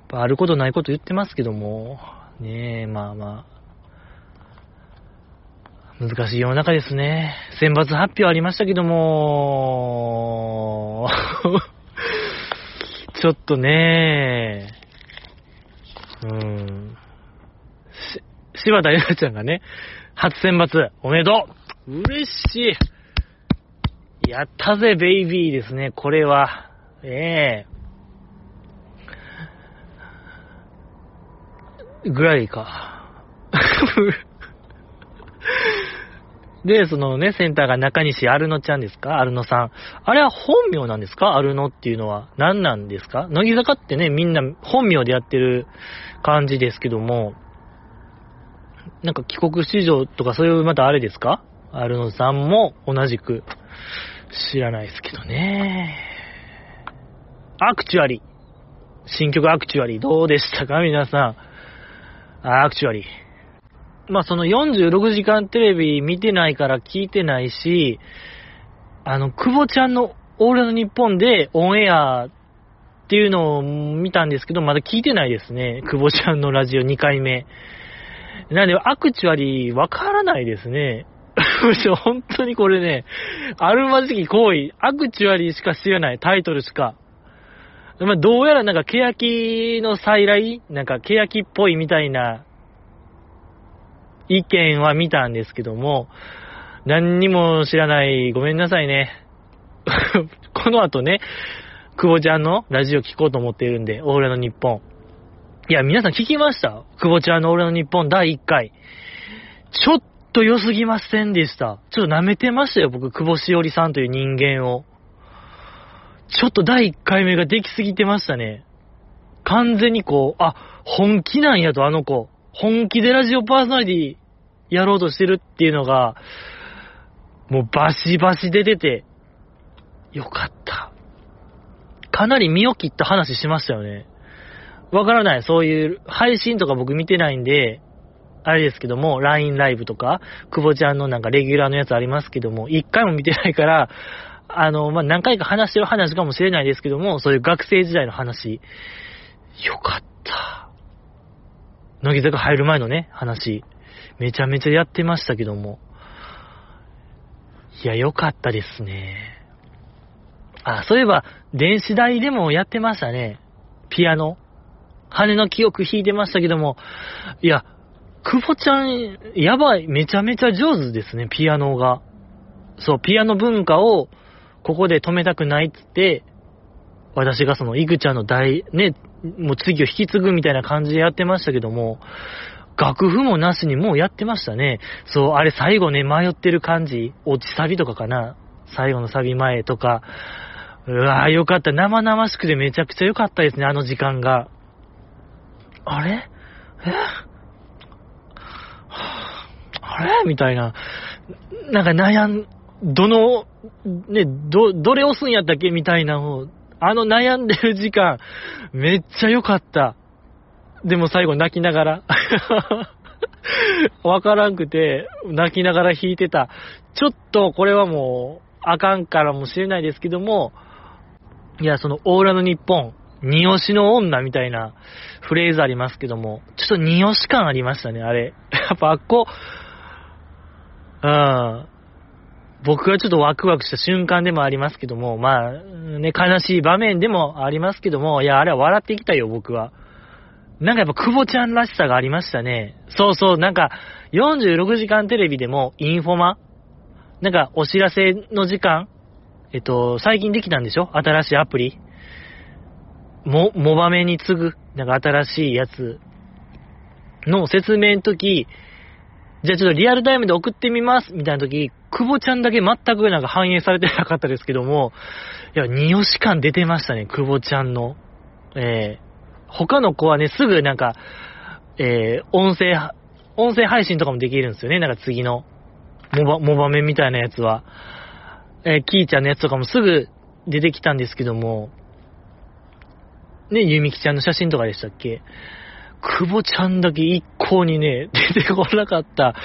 Speaker 1: ぱあることないこと言ってますけども、ねえ、まあまあ、難しい世の中ですね。選抜発表ありましたけども、ちょっとね。うん。し柴田ゆなちゃんがね、初選抜、おめでとう。嬉しい。やったぜ、ベイビーですね、これは。ええ。ぐらいか。で、そのね、センターが中西アルノちゃんですか？アルノさん。あれは本名なんですか？アルノっていうのは。何なんですか？乃木坂ってね、みんな本名でやってる感じですけども、なんか帰国子女とかそういうまたあれですか？アルノさんも同じく。知らないですけどね。アクチュアリ。新曲アクチュアリどうでしたか？皆さん。アクチュアリ。まあその46時間テレビ見てないから聞いてないし、あの、久保ちゃんのオールの日本でオンエアっていうのを見たんですけど、まだ聞いてないですね。久保ちゃんのラジオ2回目。なんで、アクチュアリーわからないですね。本当にこれね、あるまじき行為、アクチュアリーしか知らない、タイトルしか。まあ、どうやらなんか、欅の再来なんか、欅っぽいみたいな意見は見たんですけども、何にも知らない、ごめんなさいね。この後ね、久保ちゃんのラジオ聞こうと思っているんで、オールの日本。いや、皆さん聞きました？久保ちゃんのオールの日本第1回。ちょっと良すぎませんでした。ちょっと舐めてましたよ、僕、久保しおりさんという人間を。ちょっと第1回目ができすぎてましたね。完全にこう、あ、本気なんやと、あの子。本気でラジオパーソナリティやろうとしてるっていうのが、もうバシバシ出てて、よかった。かなり身を切った話しましたよね。わからない。そういう配信とか僕見てないんで、あれですけども、LINE ライブとか、久保ちゃんのなんかレギュラーのやつありますけども、一回も見てないから、あの、まあ、何回か話してる話かもしれないですけども、そういう学生時代の話、よかった。乃木坂入る前のね、話、めちゃめちゃやってましたけども。いや、よかったですね。あ、そういえば、電子台でもやってましたね。ピアノ。羽の記憶弾いてましたけども、いや、久保ちゃん、やばい、めちゃめちゃ上手ですね、ピアノが。そう、ピアノ文化を、ここで止めたくないっつって、私がその、いぐちゃんの大、ね、もう次を引き継ぐみたいな感じでやってましたけども、楽譜もなしにもうやってましたね。そう、あれ最後ね、迷ってる感じ、落ちサビとかかな。最後のサビ前とか。うわぁ、よかった。生々しくてめちゃくちゃ良かったですね、あの時間が。あれ？え？あれ？みたいな。なんか悩ん、どの、ね、ど、どれ押すんやったっけ？みたいなのをあの悩んでる時間、めっちゃ良かった。でも最後泣きながら。わからんくて、泣きながら弾いてた。ちょっとこれはもう、あかんからもしれないですけども、いや、そのオーラの日本、二押しの女みたいなフレーズありますけども、ちょっと二押し感ありましたね、あれ。やっぱあっこ、僕はちょっとワクワクした瞬間でもありますけども、まあ、ね、悲しい場面でもありますけども、いや、あれは笑ってきたよ、僕は。なんかやっぱ、久保ちゃんらしさがありましたね。そうそう、なんか、46時間テレビでも、インフォマなんか、お知らせの時間えっと、最近できたんでしょ？新しいアプリ。も、もばめに次ぐ、なんか新しいやつの説明の時、じゃあちょっとリアルタイムで送ってみます、みたいな時、久保ちゃんだけ全くなんか反映されてなかったですけども、いや、二押し感出てましたね、久保ちゃんの。えー、他の子はね、すぐなんか、えー、音声、音声配信とかもできるんですよね、なんか次の、モバ、モバメみたいなやつは。えー、キーちゃんのやつとかもすぐ出てきたんですけども、ね、ゆみきちゃんの写真とかでしたっけ？久保ちゃんだけ一向にね、出てこなかった、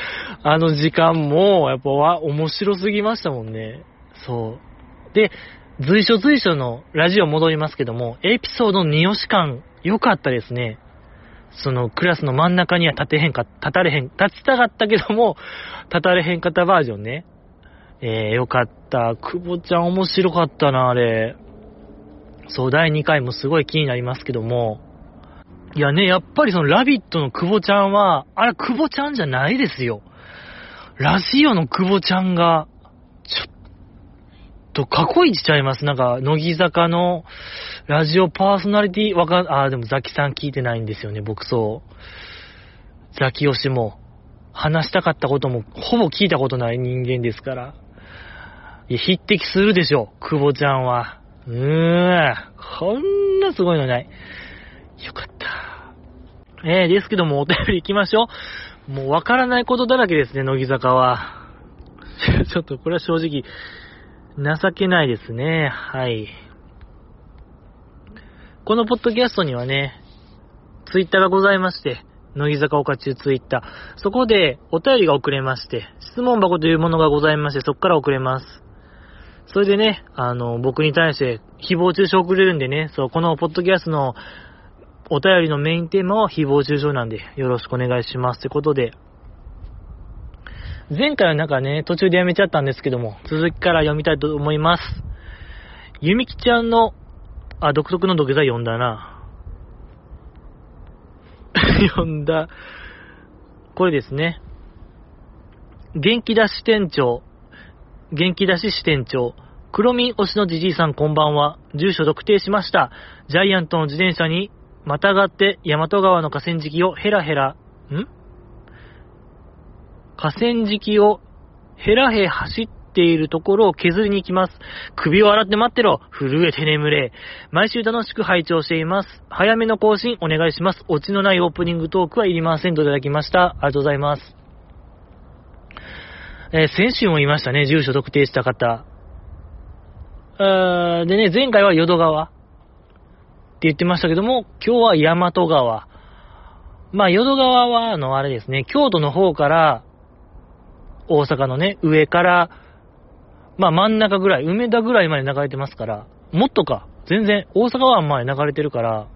Speaker 1: あの時間も、やっぱわ、面白すぎましたもんね。そう。で、随所随所のラジオ戻りますけども、エピソードの二押し感、良かったですね。そのクラスの真ん中には立てへんか、立たれへん、立ちたかったけども、立たれへんかったバージョンね。えー、よかった。久保ちゃん面白かったな、あれ。そう、第2回もすごい気になりますけども、いやね、やっぱりそのラビットの久保ちゃんは、あれ久保ちゃんじゃないですよ。ラジオの久保ちゃんが、ちょっと過去一ちゃいます。なんか、乃木坂のラジオパーソナリティ、わかん、あ、でもザキさん聞いてないんですよね、僕そう。ザキヨシも、話したかったことも、ほぼ聞いたことない人間ですから。いや、匹敵するでしょ、久保ちゃんは。うーん、こんなすごいのない。よかった。えー、ですけども、お便り行きましょう。もうわからないことだらけですね、乃木坂は。ちょっとこれは正直、情けないですね。はい。このポッドキャストにはね、ツイッターがございまして、乃木坂岡中ツイッター。そこでお便りが送れまして、質問箱というものがございまして、そこから送れます。それでね、あの、僕に対して誹謗中傷を送れるんでね、そう、このポッドキャストのお便りのメインテーマは誹謗中傷なんで、よろしくお願いします。ってことで、前回はなんかね、途中でやめちゃったんですけども、続きから読みたいと思います。ゆみきちゃんの、あ、独特の土下座読んだな。読んだ。これですね。元気出し店長。元気出し支店長。黒み推しのじじいさんこんばんは。住所特定しました。ジャイアントの自転車にまたがって大和川の河川敷をヘラヘラ、ん？河川敷をヘラヘ走っているところを削りに行きます。首を洗って待ってろ。震えて眠れ。毎週楽しく拝聴しています。早めの更新お願いします。オチのないオープニングトークはいりませんといただきました。ありがとうございます。えー、先週も言いましたね、住所特定した方。ーでね、前回は淀川って言ってましたけども、今日は大和川。まあ、淀川は、あの、あれですね、京都の方から大阪のね、上から、まあ真ん中ぐらい、梅田ぐらいまで流れてますから、もっとか、全然、大阪湾まで流れてるから、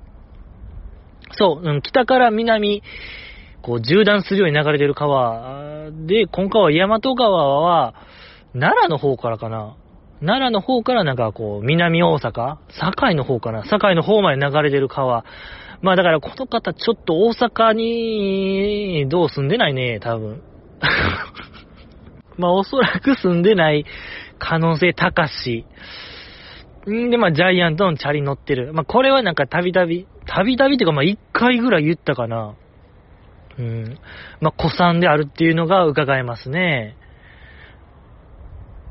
Speaker 1: そう、うん、北から南、こう、縦断するように流れてる川で、今回は大和川は、奈良の方からかな。奈良の方からなんかこう、南大阪？堺の方かな？堺の方まで流れてる川。まあだからこの方ちょっと大阪に、どう住んでないね、多分。まあおそらく住んでない可能性高し。んで、まあジャイアントのチャリ乗ってる。まあこれはなんかたびたび、たびたびっていうかまあ一回ぐらい言ったかな。うん。まあ古参であるっていうのが伺えますね。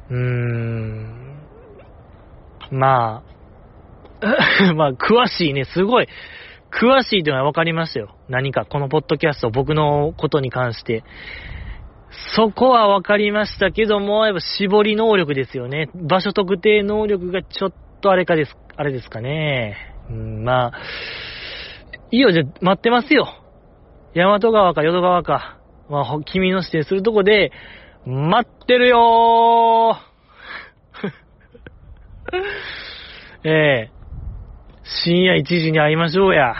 Speaker 1: うーん。まあ、まあ詳しいね、すごい。詳しいというのは分かりましたよ。何か、このポッドキャスト、僕のことに関して。そこは分かりましたけども、やっぱ絞り能力ですよね。場所特定能力がちょっとあれかです、あれですかね。うん、まあ、いいよ、じゃ、待ってますよ。大和川か淀川か。まあ、君の指定するとこで、待ってるよー ええ深夜1時に会いましょうや。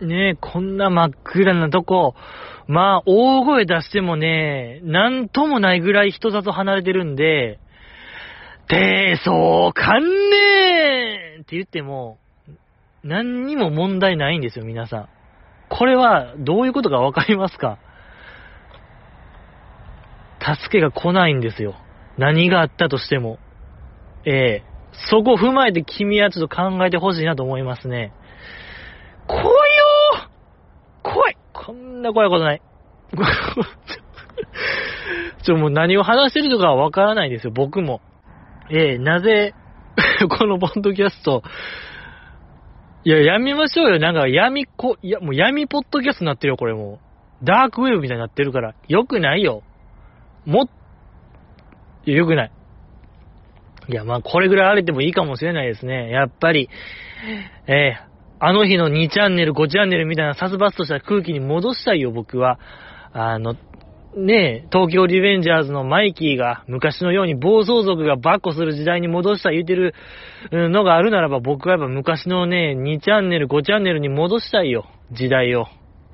Speaker 1: ねえ、こんな真っ暗なとこ、まあ、大声出してもね、なんともないぐらい人里離れてるんで、低層観念って言っても、何にも問題ないんですよ、皆さん。これはどういうことかわかりますか？助けが来ないんですよ。何があったとしても。ええそこを踏まえて君はちょっと考えてほしいなと思いますね。来いよ来いこんな怖いことない。ちょ、もう何を話してるとかはわからないですよ、僕も。ええー、なぜ、このポッドキャスト、いや、やめましょうよ。なんか闇こ、いや、もう闇ポッドキャストになってるよ、これもう。ダークウェブみたいになってるから。よくないよ。もっ、いや、よくない。いや、まあ、これぐらい荒れてもいいかもしれないですね。やっぱり、えーあの日の2チャンネル、5チャンネルみたいな殺伐とした空気に戻したいよ、僕は。あの、ねえ、東京リベンジャーズのマイキーが昔のように暴走族がバッコする時代に戻した言うてるのがあるならば僕はやっぱ昔のね、2チャンネル、5チャンネルに戻したいよ、時代を。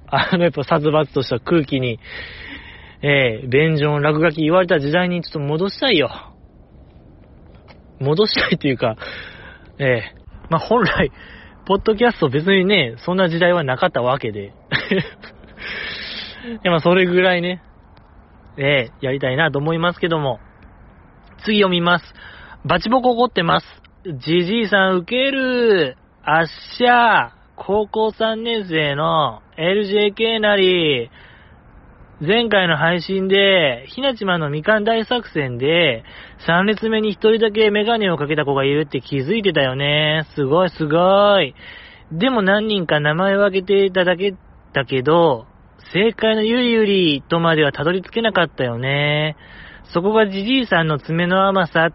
Speaker 1: あのやっぱ殺伐とした空気に、ええ便所落書き言われた時代にちょっと戻したいよ。戻したいというか、ええまあ本来、ポッドキャスト別にね、そんな時代はなかったわけで。いや、まあ、それぐらいね、えー、やりたいなと思いますけども。次読みます。バチボコ怒ってます。じじいさん受ける。あっしゃ。高校3年生の LJK なり、前回の配信で、ひなちまのみかん大作戦で、3列目に1人だけメガネをかけた子がいるって気づいてたよね。すごいすごい。でも何人か名前を挙げていただけだけど、正解のゆりゆりとまではたどり着けなかったよね。そこがじじいさんの爪の甘さ、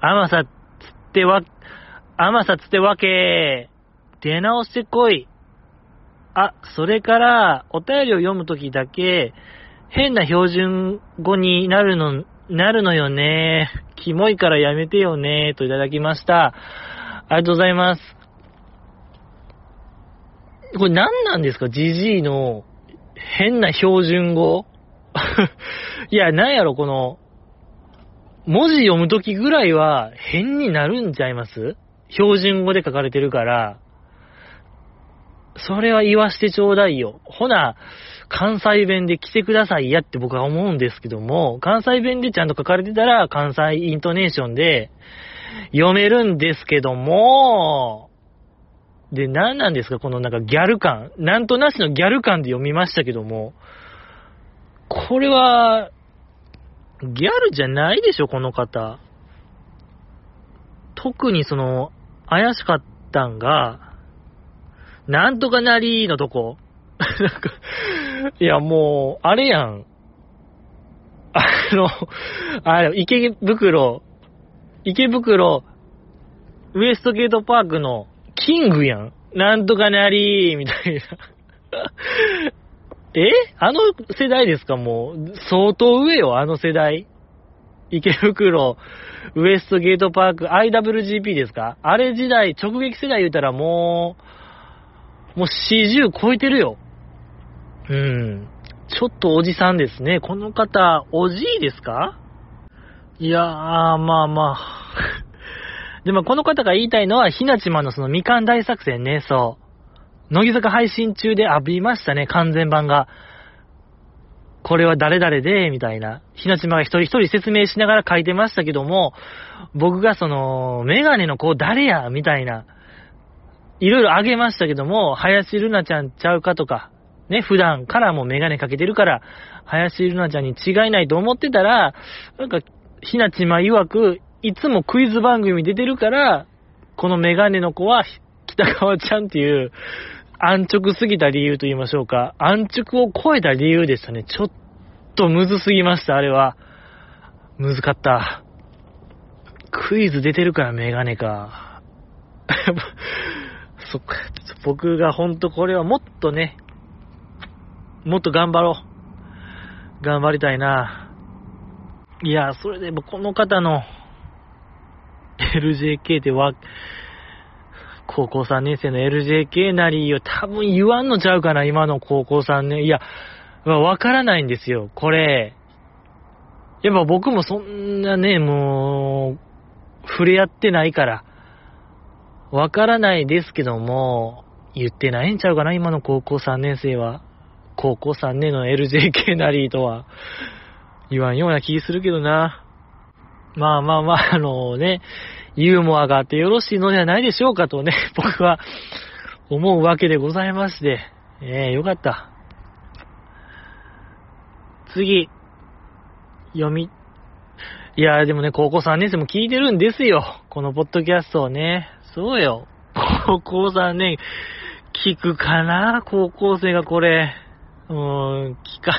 Speaker 1: 甘さつってわ、甘さつってわけ。出直してこい。あ、それから、お便りを読むときだけ、変な標準語になるの、なるのよね。キモいからやめてよね。といただきました。ありがとうございます。これ何なんですか？ジジイの変な標準語？いや、なんやろ、この、文字読むときぐらいは変になるんちゃいます？標準語で書かれてるから。それは言わしてちょうだいよ。ほな、関西弁で来てくださいやって僕は思うんですけども、関西弁でちゃんと書かれてたら関西イントネーションで読めるんですけども、で、何なんですかこのなんかギャル感。なんとなしのギャル感で読みましたけども、これは、ギャルじゃないでしょ、この方。特にその、怪しかったんが、なんとかなりのとこ？なんか、いやもう、あれやん。あの、あれ、池袋、池袋、ウエストゲートパークのキングやん。なんとかなりみたいな。え？あの世代ですか？もう、相当上よ、あの世代。池袋、ウエストゲートパーク、IWGP ですか？あれ時代、直撃世代言うたらもう、もう40超えてるよ。うん。ちょっとおじさんですね。この方、おじいですか？いやー、まあまあ。でもこの方が言いたいのは、ひなちまのそのみかん大作戦ね、そう。乃木坂配信中で浴びましたね、完全版が。これは誰々で、みたいな。ひなちまが一人一人説明しながら書いてましたけども、僕がその、メガネの子誰や、みたいな。いろいろあげましたけども、林ルナちゃんちゃうかとか、ね、普段からもメガネかけてるから、林ルナちゃんに違いないと思ってたら、なんか、ひなちま曰く、いつもクイズ番組出てるから、このメガネの子は北川ちゃんっていう、安直すぎた理由と言いましょうか。安直を超えた理由でしたね。ちょっとむずすぎました、あれは。むずかった。クイズ出てるからメガネか。そっか、僕がほんとこれはもっとね、もっと頑張ろう。頑張りたいな。いや、それでもこの方の LJK ってわ、高校3年生の LJK なりよ、多分言わんのちゃうかな、今の高校3年。いや、わからないんですよ、これ。やっぱ僕もそんなね、もう、触れ合ってないから、わからないですけども、言ってないんちゃうかな、今の高校3年生は。高校3年の LJK なりとは、言わんような気するけどな。まあまあまあ、あのね、ユーモアがあってよろしいのではないでしょうかとね、僕は思うわけでございまして、ええー、よかった。次、読み、いや、でもね、高校3年生も聞いてるんですよ。このポッドキャストをね。そうよ。高校3年、聞くかな？高校生がこれ。うーん、聞か、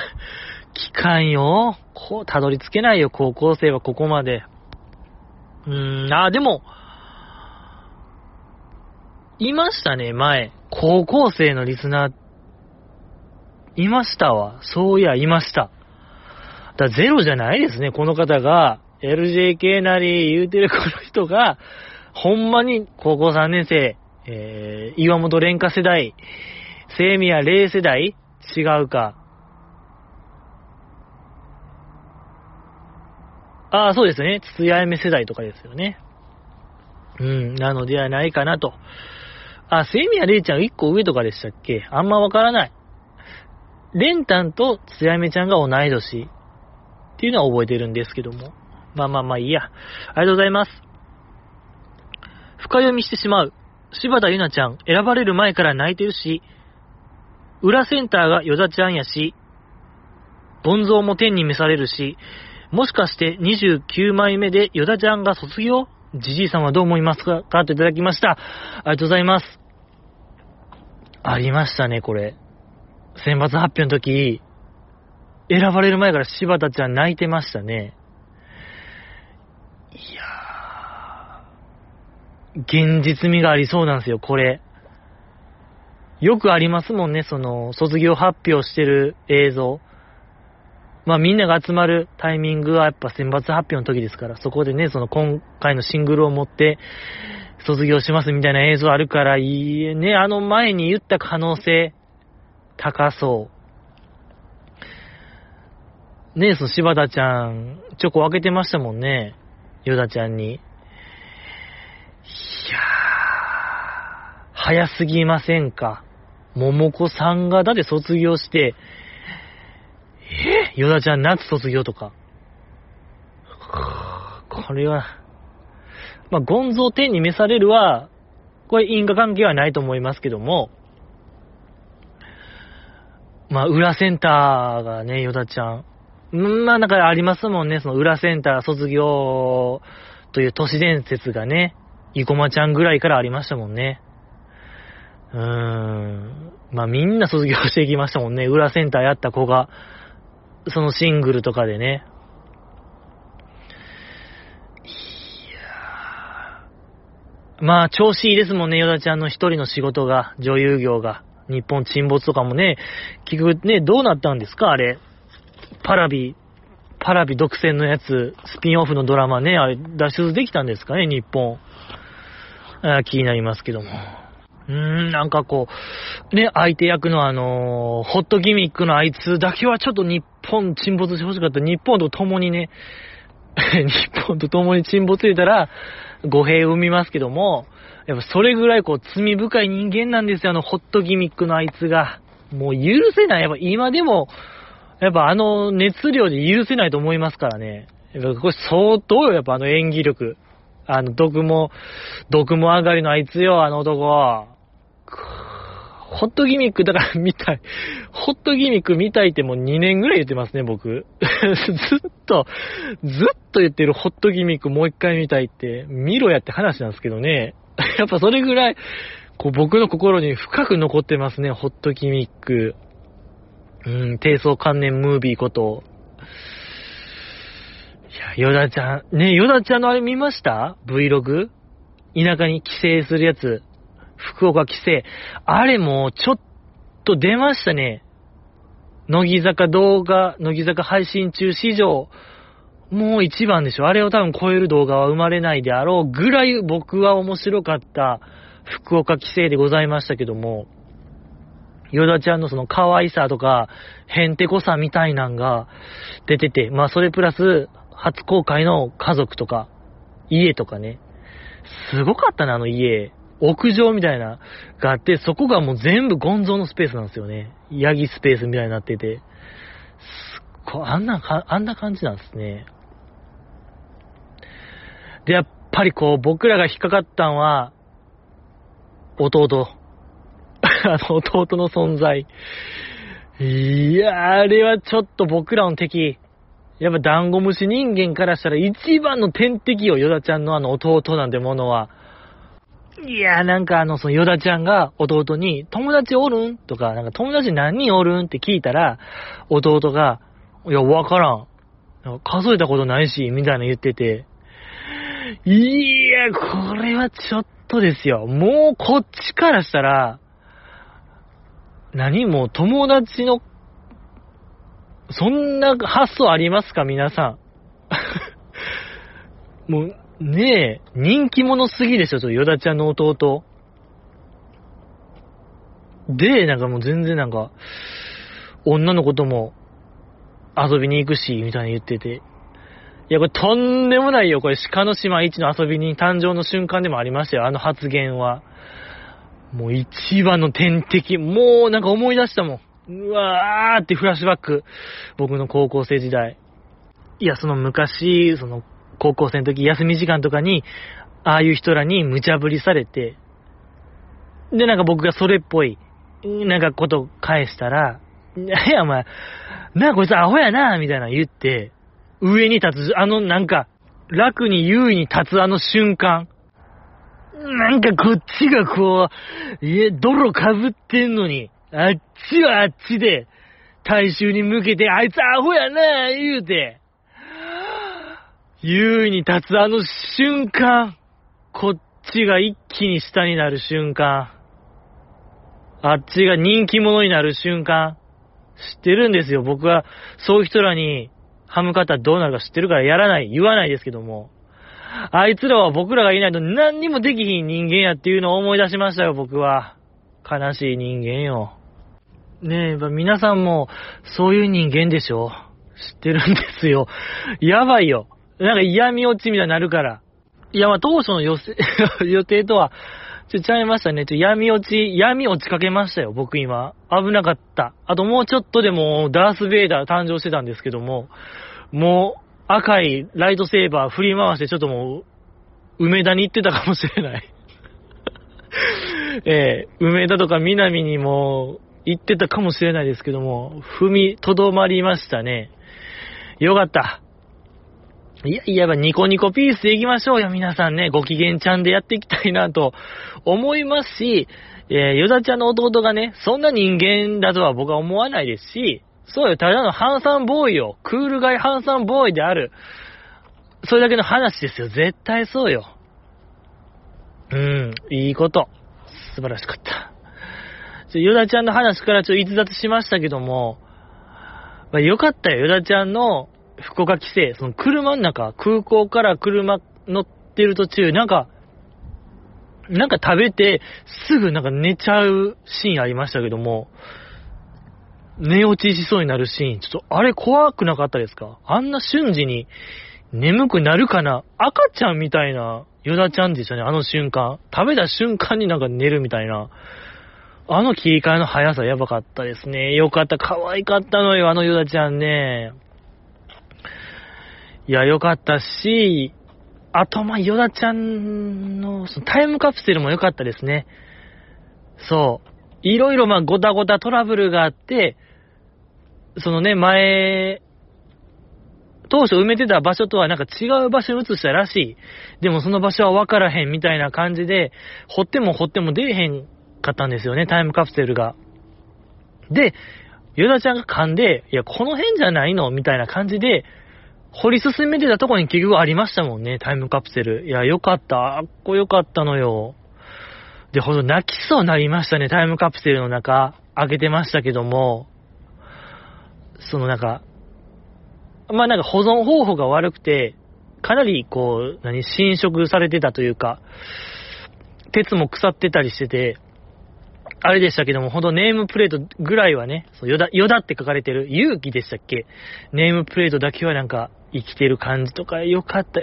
Speaker 1: 聞かんよ。こう、たどり着けないよ、高校生はここまで。うーん、あ、でも、いましたね、前。高校生のリスナー、いましたわ。そういや、いました。だゼロじゃないですね、この方が、LJK なり言うてるこの人が、ほんまに高校3年生、えー、岩本蓮華世代、聖宮霊世代違うか。ああ、そうですね。筒やめ世代とかですよね。うん、なのではないかなと。あ、セミヤレイちゃん1個上とかでしたっけ？あんまわからない。レンタンとつやめちゃんが同い年っていうのは覚えてるんですけども。まあまあまあいいや。ありがとうございます。深読みしてしまう。柴田ゆなちゃん、選ばれる前から泣いてるし、裏センターがヨダちゃんやし、ボンゾーも天に召されるし、もしかして29枚目でヨダちゃんが卒業？じじいさんはどう思いますか？といただきました。ありがとうございます。ありましたね、これ。選抜発表の時、選ばれる前から柴田ちゃん泣いてましたね。いや、現実味がありそうなんですよ、これ。よくありますもんね、その、卒業発表してる映像。まあみんなが集まるタイミングはやっぱ選抜発表の時ですから、そこでね、その今回のシングルを持って卒業しますみたいな映像あるから、いいね、あの前に言った可能性、高そう。ねその柴田ちゃん、チョコ開けてましたもんね。ヨダちゃんに。いやー、早すぎませんか？桃子さんがだって卒業して、え？ヨダちゃん夏卒業とか？これは、まあ、ゴンゾー天に召されるは、これ因果関係はないと思いますけども、まあ、裏センターがね、ヨダちゃん。まあ、なんかありますもんね、その裏センター卒業という都市伝説がね、生駒ちゃんぐらいからありましたもんね。うーん。まあ、みんな卒業していきましたもんね。裏センターやった子が。そのシングルとかでね。いやまあ、調子いいですもんね、ヨダちゃんの一人の仕事が、女優業が。日本沈没とかもね、結局ね、どうなったんですか？あれ。パラビ、パラビ独占のやつ、スピンオフのドラマね、あれ、脱出できたんですかね、日本。気になりますけども。うーん、なんかこう、ね、相手役のあの、ホットギミックのあいつだけはちょっと日本沈没してほしかった。日本と共にね、日本と共に沈没入れたら、語弊を生みますけども、やっぱそれぐらいこう罪深い人間なんですよ、あのホットギミックのあいつが。もう許せない。やっぱ今でも、やっぱあの熱量で許せないと思いますからね。やっぱこれ相当よ、やっぱあの演技力。あの、毒も、毒も上がりのあいつよ、あの男。ホットギミック、だから見たい。ホットギミック見たいってもう2年ぐらい言ってますね、僕。ずっと、ずっと言ってるホットギミックもう一回見たいって、見ろやって話なんですけどね。やっぱそれぐらい、こう僕の心に深く残ってますね、ホットギミック。うん、低層関連ムービーこと。いや、ヨダちゃん、ね、ヨダちゃんのあれ見ました ?Vlog? 田舎に帰省するやつ。福岡帰省。あれもちょっと出ましたね。乃木坂動画、乃木坂配信中史上、もう一番でしょ。あれを多分超える動画は生まれないであろうぐらい僕は面白かった福岡帰省でございましたけども、ヨダちゃんのその可愛さとか、へんてこさみたいなんが出てて、まあそれプラス、初公開の家族とか、家とかね。すごかったな、あの家。屋上みたいな、があって、そこがもう全部ゴンゾーのスペースなんですよね。ヤギスペースみたいになってて。すっごい、あんなか、あんな感じなんですね。で、やっぱりこう、僕らが引っかかったんは、弟。あの、弟の存在。いやあれはちょっと僕らの敵。やっぱダンゴムシ人間からしたら一番の天敵よ、ヨダちゃんのあの弟なんてものは。いやーなんかあの、そのヨダちゃんが弟に、友達おるんとか、なんか友達何人おるんって聞いたら、弟が、いや、わからん。数えたことないし、みたいな言ってて。いや、これはちょっとですよ。もうこっちからしたら、何も友達の、そんな発想ありますか？皆さん。もう、ねえ、人気者すぎでしょ、ちょヨダちゃんの弟。で、なんかもう全然なんか、女の子とも遊びに行くし、みたいに言ってて。いや、これとんでもないよ。これ鹿の島一の遊びに誕生の瞬間でもありましたよ。あの発言は。もう一番の天敵。もうなんか思い出したもん。うわーってフラッシュバック。僕の高校生時代。いや、その昔、その高校生の時、休み時間とかに、ああいう人らに無茶ぶりされて、で、なんか僕がそれっぽい、なんかこと返したら、いや、お前、なあ、こいつアホやな、みたいな言って、上に立つ、あの、なんか、楽に優位に立つあの瞬間、なんかこっちがこう、いえ、泥かぶってんのに、あっちはあっちで、大衆に向けて、あいつアホやな、言うて、優位に立つあの瞬間、こっちが一気に下になる瞬間、あっちが人気者になる瞬間、知ってるんですよ。僕は、そういう人らに、ハムカったらどうなるか知ってるからやらない、言わないですけども。あいつらは僕らがいないと何にもできひん人間やっていうのを思い出しましたよ、僕は。悲しい人間よ。ねえ、皆さんもそういう人間でしょ？知ってるんですよ。やばいよ。なんか嫌味落ちみたいになるから。いや、まあ当初の予 予定とはちょ、ちゃいましたね。ちょ、闇落ち、闇落ちかけましたよ、僕今。危なかった。あともうちょっとでも、ダース・ベイダー誕生してたんですけども、もう、赤いライトセーバー振り回して、ちょっともう、梅田に行ってたかもしれない。ええー、梅田とか南にも行ってたかもしれないですけども、踏みとどまりましたね。よかった。いやいや、ニコニコピースで行きましょうよ、皆さんね。ご機嫌ちゃんでやっていきたいなと思いますし、えー、ヨダちゃんの弟がね、そんな人間だとは僕は思わないですし、そうよ、ただのハンサンボーイよ。クールガイハンサンボーイである。それだけの話ですよ。絶対そうよ。うん、いいこと。素晴らしかった。ヨダちゃんの話からちょっと逸脱しましたけども、まあ、よかったよ、ヨダちゃんの福岡帰省、その車の中、空港から車乗ってる途中、なんか、なんか食べて、すぐなんか寝ちゃうシーンありましたけども、寝落ちしそうになるシーン、ちょっとあれ怖くなかったですか？あんな瞬時に眠くなるかな？赤ちゃんみたいなヨダちゃんでしたね、あの瞬間。食べた瞬間になんか寝るみたいな。あの切り替えの速さやばかったですね。よかった、可愛かったのよ、あのヨダちゃんね。いや、よかったし、あと、ま、ヨダちゃんの、そのタイムカプセルも良かったですね。そう。いろいろ、ま、ごたごたトラブルがあって、そのね、前、当初埋めてた場所とはなんか違う場所に移したらしい。でもその場所は分からへんみたいな感じで、掘っても掘っても出えへんかったんですよね、タイムカプセルが。で、ヨダちゃんが噛んで、いや、この辺じゃないのみたいな感じで、掘り進めてたとこに結局ありましたもんね、タイムカプセル。いや、よかった。あっこよかったのよ。で、ほんと泣きそうになりましたね、タイムカプセルの中。開けてましたけども、そのなんか、まあなんか保存方法が悪くて、かなりこう、何、侵食されてたというか、鉄も腐ってたりしてて、あれでしたけども、ほんとネームプレートぐらいはね、そう、ヨダ、ヨダって書かれてる、勇気でしたっけ？ネームプレートだけはなんか、生きてる感じとか、よかった。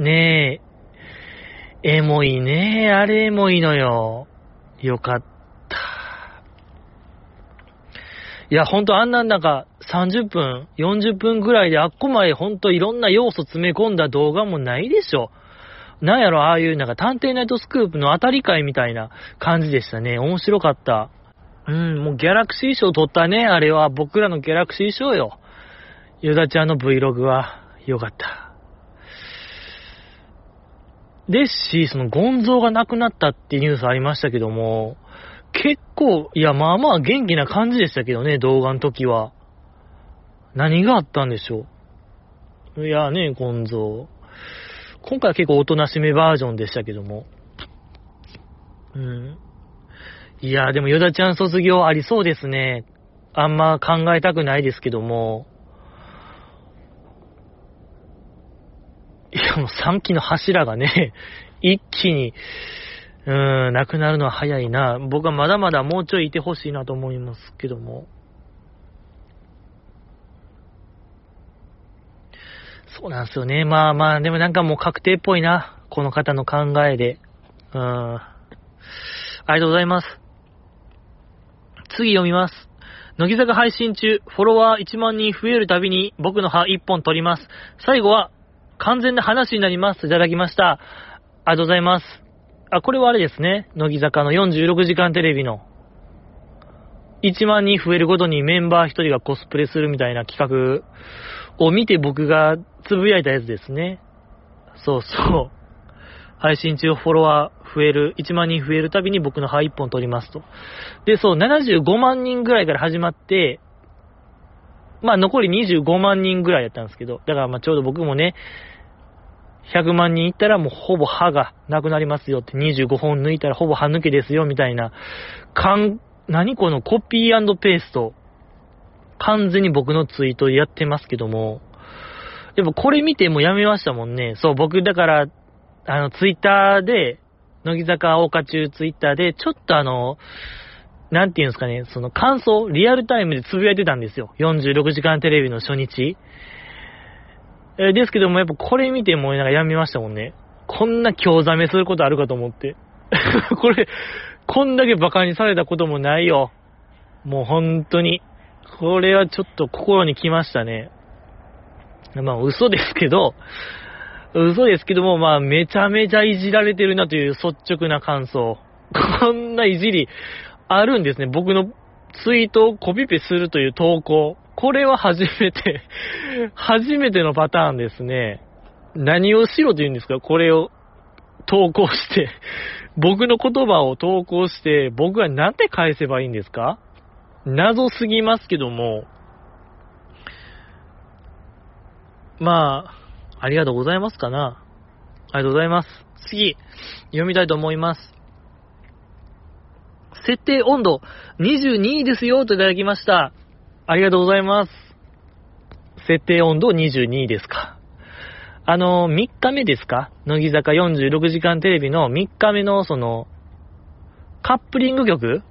Speaker 1: ねえ。エモいねえあれエモいのよ。よかった。いや、ほんとあんなんなんか、30分、40分ぐらいであっこまでほんといろんな要素詰め込んだ動画もないでしょ。なんやろ、ああいうなんか探偵ナイトスクープの当たり会みたいな感じでしたね。面白かった。うん、もうギャラクシー賞取ったね、あれは。僕らのギャラクシー賞よ。ヨダちゃんの Vlog は、よかった。ですし、その、ゴンゾーが亡くなったってニュースありましたけども、結構、いや、まあまあ元気な感じでしたけどね、動画の時は。何があったんでしょう。いやね、ゴンゾー。今回は結構おとなしめバージョンでしたけども。うん。いやー、でもヨダちゃん卒業ありそうですね。あんま考えたくないですけども。いや、もう3期の柱がね、一気に、うーん、なくなるのは早いな。僕はまだまだもうちょいいてほしいなと思いますけども。そうなんですよね。まあまあ、でもなんかもう確定っぽいな。この方の考えで。うん。ありがとうございます。次読みます。乃木坂配信中、フォロワー1万人増えるたびに僕の歯1本取ります。最後は完全な話になります。いただきました。ありがとうございます。あ、これはあれですね。乃木坂の46時間テレビの、1万人増えるごとにメンバー1人がコスプレするみたいな企画を見て僕がつぶやいたやつですね。そうそう。配信中フォロワー増える、1万人増えるたびに僕の歯1本取りますと。で、そう、75万人ぐらいから始まって、まあ残り25万人ぐらいやったんですけど、だからまあちょうど僕もね、100万人いったらもうほぼ歯がなくなりますよって25本抜いたらほぼ歯抜けですよみたいな、かん、何このコピーペースト。完全に僕のツイートやってますけども、でもこれ見てもうやめましたもんね。そう、僕だから、あの、ツイッターで、乃木坂大花中ツイッターで、ちょっとあの、なんていうんですかね、その感想、リアルタイムでつぶやいてたんですよ。46時間テレビの初日。えー、ですけども、やっぱこれ見てもなんかやめましたもんね。こんな興ざめすることあるかと思って。これ、こんだけ馬鹿にされたこともないよ。もう本当に。これはちょっと心に来ましたね。まあ嘘ですけど、嘘ですけども、まあめちゃめちゃいじられてるなという率直な感想。こんないじりあるんですね。僕のツイートをコピペするという投稿。これは初めて 初めてのパターンですね。何をしろと言うんですかこれを投稿して僕の言葉を投稿して、僕はなんて返せばいいんですか？謎すぎますけども、まあ、ありがとうございますかな。ありがとうございます。次、読みたいと思います。設定温度22位ですよといただきました。ありがとうございます。設定温度22位ですか。あの、3日目ですか乃木坂46時間テレビの3日目のその、カップリング曲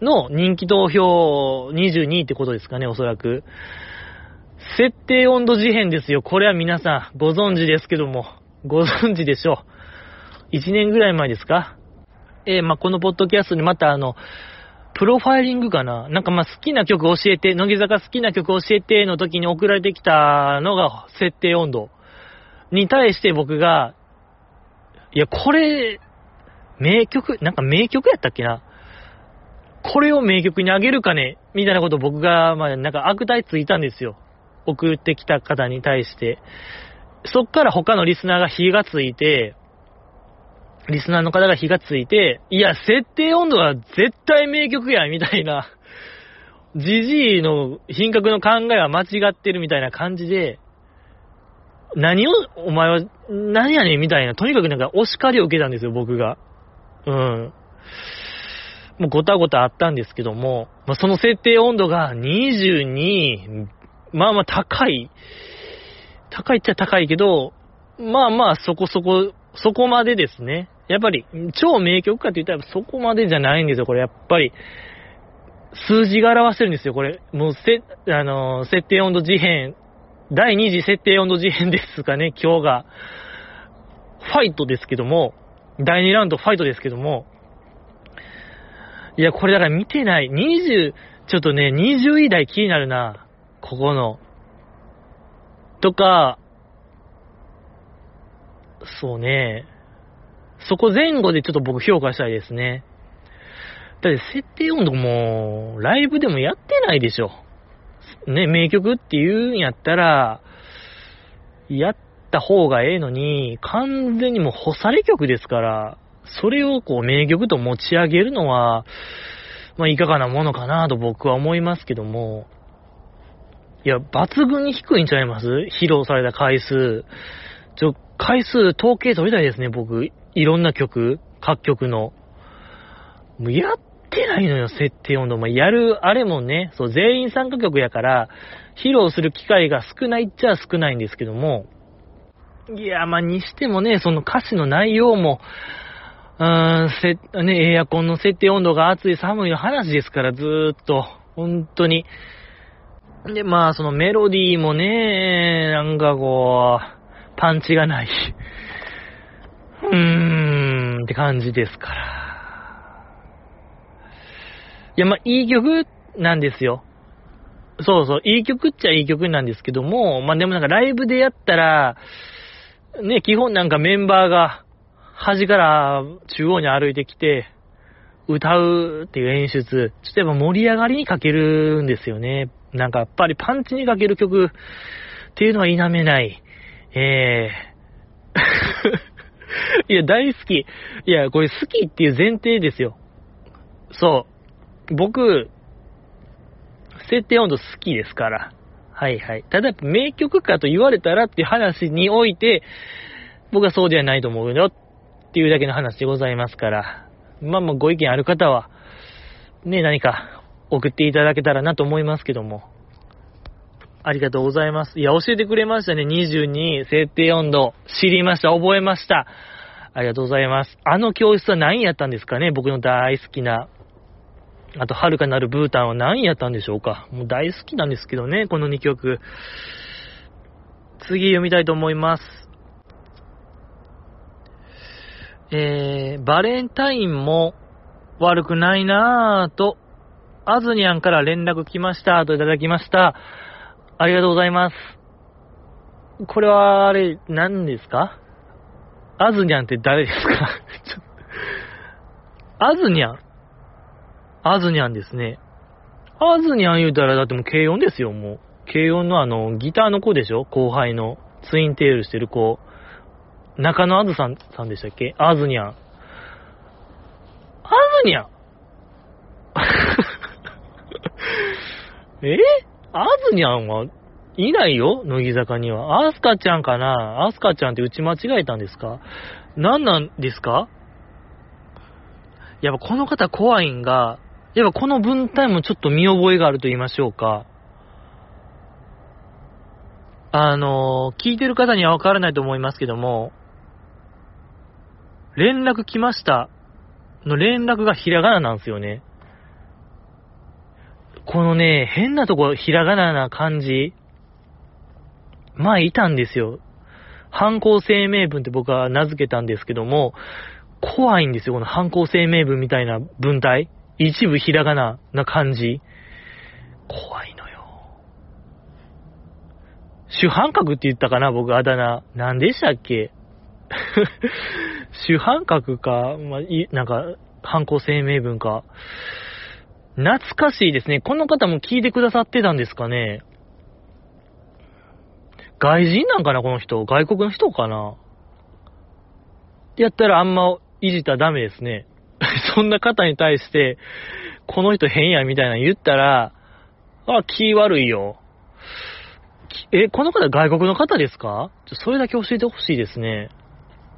Speaker 1: の人気投票22位ってことですかね、おそらく。設定温度事変ですよ。これは皆さんご存知ですけども、ご存知でしょう。1年ぐらい前ですか？えー、まあ、このポッドキャストにまたあの、プロファイリングかな？なんかま、好きな曲教えて、乃木坂好きな曲教えての時に送られてきたのが設定温度に対して僕が、いや、これ、名曲、なんか名曲やったっけな？これを名曲にあげるかね？みたいなこと僕が、ま、なんか悪態ついたんですよ。送ってきた方に対して。そっから他のリスナーが火がついて、リスナーの方が火がついて、いや、設定温度は絶対名曲や、みたいな、ジジイの品格の考えは間違ってるみたいな感じで、何を、お前は、何やねんみたいな、とにかくなんかお叱りを受けたんですよ、僕が。うん。もうごたごたあったんですけども、まあ、その設定温度が22、まあまあ高い。高いっちゃ高いけど、まあまあそこそこ、そこまでですね。やっぱり、超名曲かって言ったらそこまでじゃないんですよ、これ。やっぱり、数字が表してるんですよ、これ。もう、せ、あのー、設定温度事変、第2次設定温度事変ですかね、今日が。ファイトですけども、第2ラウンドファイトですけども、いや、これだから見てない。20、ちょっとね、20位台気になるな。ここの。とか、そうね。そこ前後でちょっと僕評価したいですね。だって設定温度も、ライブでもやってないでしょ。ね、名曲っていうんやったら、やった方がええのに、完全にもう干され曲ですから、それをこう名曲と持ち上げるのは、まあいかがなものかなと僕は思いますけども、いや、抜群に低いんちゃいます？披露された回数。ちょ、回数統計取りたいですね、僕。いろんな曲、各曲の。もうやってないのよ、設定温度。まあ、やる、あれもね、そう、全員参加曲やから、披露する機会が少ないっちゃ少ないんですけども、いや、まあ、にしてもね、その歌詞の内容も、うーん、せ、ね、エアコンの設定温度が暑い寒いの話ですから、ずーっと、本当に。で、まあ、そのメロディーもね、なんかこう、パンチがない。うーん、って感じですから。いや、まあ、いい曲なんですよ。そうそう、いい曲っちゃいい曲なんですけども、まあ、でもなんかライブでやったら、ね、基本なんかメンバーが端から中央に歩いてきて、歌うっていう演出、ちょっとやっぱ盛り上がりに欠けるんですよね。なんかやっぱりパンチに欠ける曲っていうのは否めない。えー、いや、大好き。いや、これ好きっていう前提ですよ。そう。僕、設定温度好きですから。はいはい。ただ、名曲かと言われたらっていう話において、僕はそうではないと思うよっていうだけの話でございますから。まあまあご意見ある方は、ね、何か送っていただけたらなと思いますけども。ありがとうございます。いや、教えてくれましたね。22、設定温度。知りました。覚えました。ありがとうございます。あの教室は何やったんですかね？僕の大好きな。あと、遥かなるブータンは何やったんでしょうか？もう大好きなんですけどね、この2曲。次読みたいと思います。えー、バレンタインも悪くないなぁと、アズニャンから連絡来ましたといただきました。ありがとうございます。これは、あれ、何ですか？アズニャンって誰ですか？アズニャン？アズニャンですね。アズニャン言うたらだってもう軽音ですよ、もう。軽音のあの、ギターの子でしょ？後輩の。ツインテールしてる子。中野あずさんさんでしたっけ？アズニャン。アズニャン？え？アズニャンはいないよ？乃木坂には。アスカちゃんかな？アスカちゃんって打ち間違えたんですか？何なんですか？やっぱこの方怖いんが、やっぱこの文体もちょっと見覚えがあると言いましょうか。あの聞いてる方にはわからないと思いますけども、連絡来ましたの連絡がひらがななんですよね。このね、変なとこ、ひらがなな感じ。前いたんですよ。犯行声明文って僕は名付けたんですけども、怖いんですよ、この犯行声明文みたいな文体。一部ひらがなな感じ。怖いのよ。主犯格って言ったかな、僕、あだ名。何でしたっけ？主犯格か、まあ、い、なんか、犯行声明文か。懐かしいですね。この方も聞いてくださってたんですかね。外人なんかな、この人。外国の人かな。ってやったらあんまいじったらダメですね。そんな方に対して、この人変やみたいなの言ったら、あ、気悪いよ。え、この方外国の方ですか？それだけ教えてほしいですね。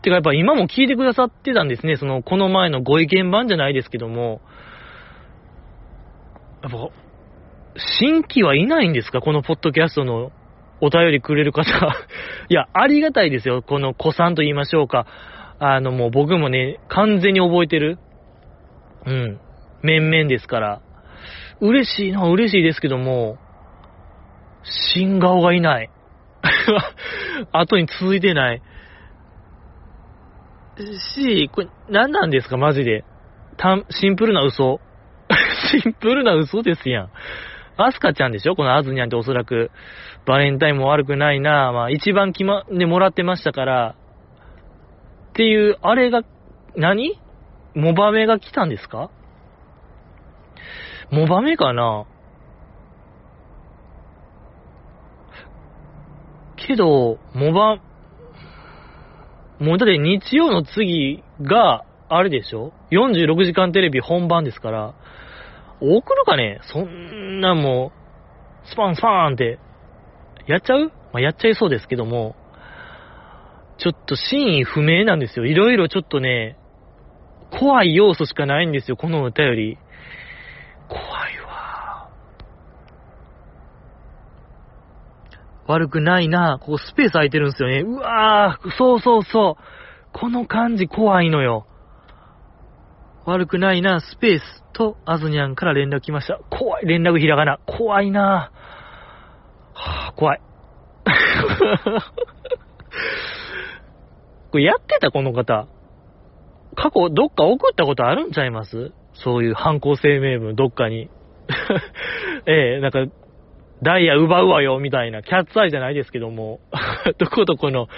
Speaker 1: てかやっぱ今も聞いてくださってたんですね。その、この前のご意見版じゃないですけども、やっぱ、新規はいないんですか？このポッドキャストのお便りくれる方。いや、ありがたいですよ。この子さんと言いましょうか。あの、もう僕もね、完全に覚えてる。うん。面々ですから。嬉しいな、嬉しいですけども、新顔がいない。後に続いてない。し、これ何なんですか、マジで。たシンプルな嘘。シンプルな嘘ですやん。アスカちゃんでしょ？このアズニャンっておそらく、バレンタインも悪くないな。まあ一番決ま、でもらってましたから、っていう、あれが、何？モバメが来たんですか？モバメかな？けど、モバ、もうだって日曜の次が、あれでしょ ?46 時間テレビ本番ですから、送るかね？そんなもう、スパンスパーンって、やっちゃう？まあ、やっちゃいそうですけども、ちょっと真意不明なんですよ。いろいろちょっとね、怖い要素しかないんですよ、この歌より。怖いわ。悪くないな。ここスペース空いてるんですよね。うわー、そうそうそう。この感じ怖いのよ。悪くないな、スペースと、アズニャンから連絡来ました。怖い、連絡ひらがな。怖いなはぁ、怖い。これやってたこの方。過去、どっか送ったことあるんちゃいます？そういう犯行声明文、どっかに。ええなんか、ダイヤ奪うわよ、みたいな、キャッツアイじゃないですけども、どこどこの、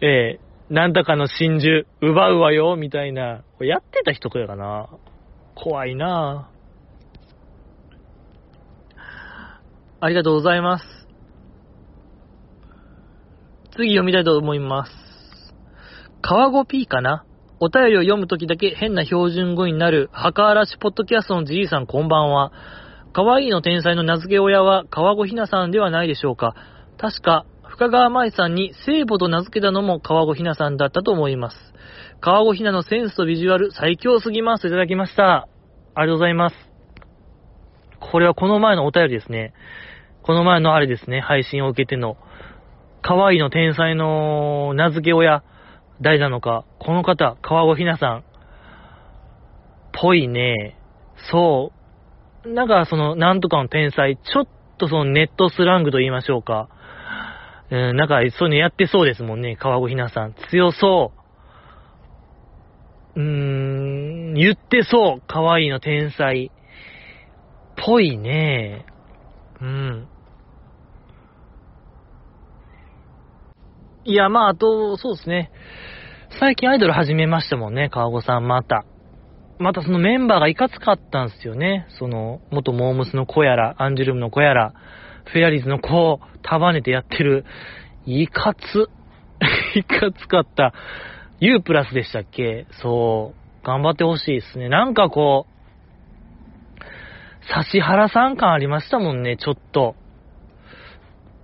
Speaker 1: ええなんだかの真珠、奪うわよ、みたいな。やってた人かな。怖いなありがとうございます。次読みたいと思います。川語 P かな？お便りを読むときだけ変な標準語になる、墓嵐ポッドキャストのじいさんこんばんは。可愛いの天才の名付け親は川越ひなさんではないでしょうか。確か、深川舞さんに聖母と名付けたのも川越ひなさんだったと思います。川越ひなのセンスとビジュアル最強すぎますといただきました。ありがとうございます。これはこの前のお便りですね。この前のあれですね、配信を受けての、可愛いの天才の名付け親、誰なのか、この方、川越ひなさん、ぽいね。そう。なんかその、なんとかの天才、ちょっとそのネットスラングと言いましょうか。うん、なんかそういうのやってそうですもんね、川越ひなさん。強そう。うーん、言ってそう、可愛いの天才。ぽいね。うん。いや、まあ、あと、そうですね。最近アイドル始めましたもんね、川越さん、また。またそのメンバーがいかつかったんですよね。その、元モームスの子やら、アンジュルムの子やら、フェアリーズの子を束ねてやってる、いかつ、いかつかった、U プラスでしたっけ？そう、頑張ってほしいですね。なんかこう、指原さん感ありましたもんね、ちょっと。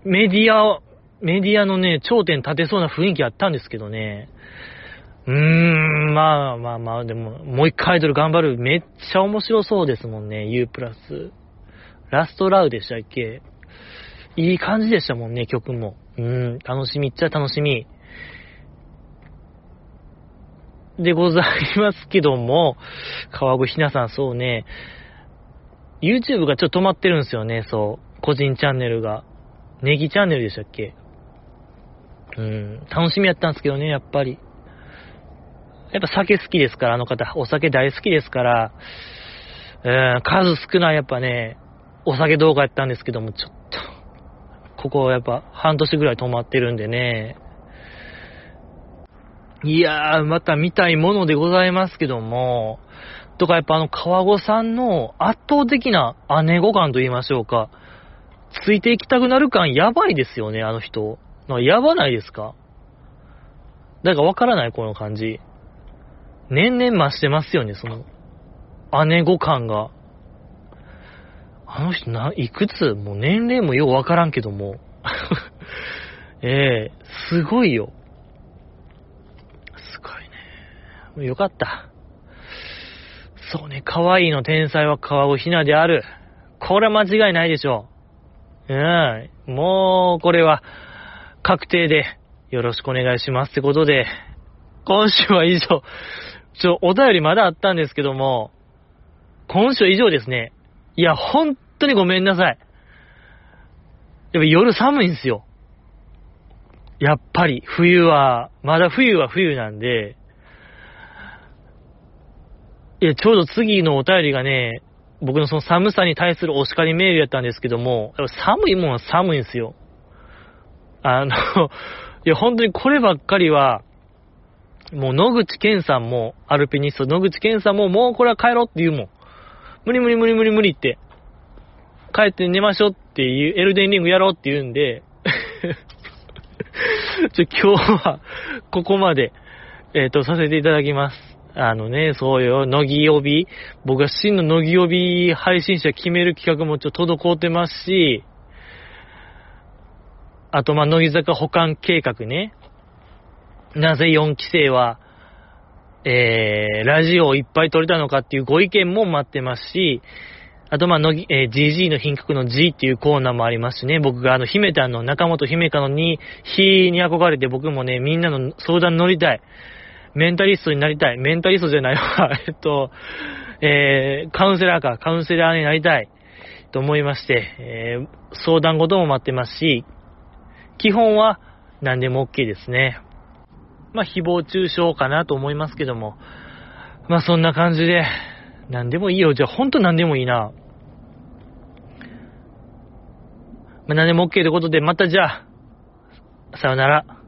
Speaker 1: メディア、メディアのね、頂点立てそうな雰囲気あったんですけどね。うーん、まあまあまあ、でも、もう一回アイドル頑張る。めっちゃ面白そうですもんね、U プラス。ラストラウでしたっけ？いい感じでしたもんね、曲も。うん、楽しみっちゃ楽しみ。でございますけども、川越ひなさん、そうね、YouTube がちょっと止まってるんですよね、そう。個人チャンネルが。ネギチャンネルでしたっけ？うん、楽しみやったんですけどね、やっぱり。やっぱ酒好きですから、あの方、お酒大好きですから、えー、数少ないやっぱね、お酒動画やったんですけども、ちょっと、ここやっぱ半年ぐらい止まってるんでね。いやー、また見たいものでございますけども、とかやっぱあの川子さんの圧倒的な姉御感と言いましょうか、ついていきたくなる感やばいですよね、あの人。やばないですかだからわからない、この感じ。年々増してますよね、その、姉御感が。あの人な、いくつ？もう年齢もようわからんけども。ええー、すごいよ。すごいね。よかった。そうね、可愛いの天才は川尾ひなである。これは間違いないでしょう。うん。もう、これは、確定で、よろしくお願いしますってことで、今週は以上。ちょ、お便りまだあったんですけども、今週以上ですね。いや、本当にごめんなさい。やっぱ夜寒いんすよ。やっぱり、冬は、まだ冬は冬なんで、いや、ちょうど次のお便りがね、僕のその寒さに対するお叱りメールやったんですけども、寒いもんは寒いんですよ。あの、いや、本当にこればっかりは、もう野口健さんも、アルピニスト、野口健さんも、もうこれは帰ろうって言うもん。無理無理無理無理無理って。帰って寝ましょうっていう、エルデンリングやろうって言うんで ちょ、今日は、ここまで、えっ、ー、と、させていただきます。あのね、そうよ、乃木曜日、僕が真の乃木曜日配信者決める企画もちょっと滞ってますし、あと、ま、乃木坂保管計画ね。なぜ4期生は、えー、ラジオをいっぱい撮れたのかっていうご意見も待ってますし、あと、まあ、のぎ、えー、GG の品格の G っていうコーナーもありますしね、僕があの、姫たんの中本姫香のに、日に憧れて僕もね、みんなの相談乗りたい。メンタリストになりたい。メンタリストじゃないわ。えっと、えー、カウンセラーか、カウンセラーになりたい。と思いまして、えー、相談事も待ってますし、基本は何でも OK ですね。まあ、誹謗中傷かなと思いますけども。まあ、そんな感じで、何でもいいよ。じゃあ、ほんと何でもいいな。まあ、何でも OK ということで、またじゃあ、さよなら。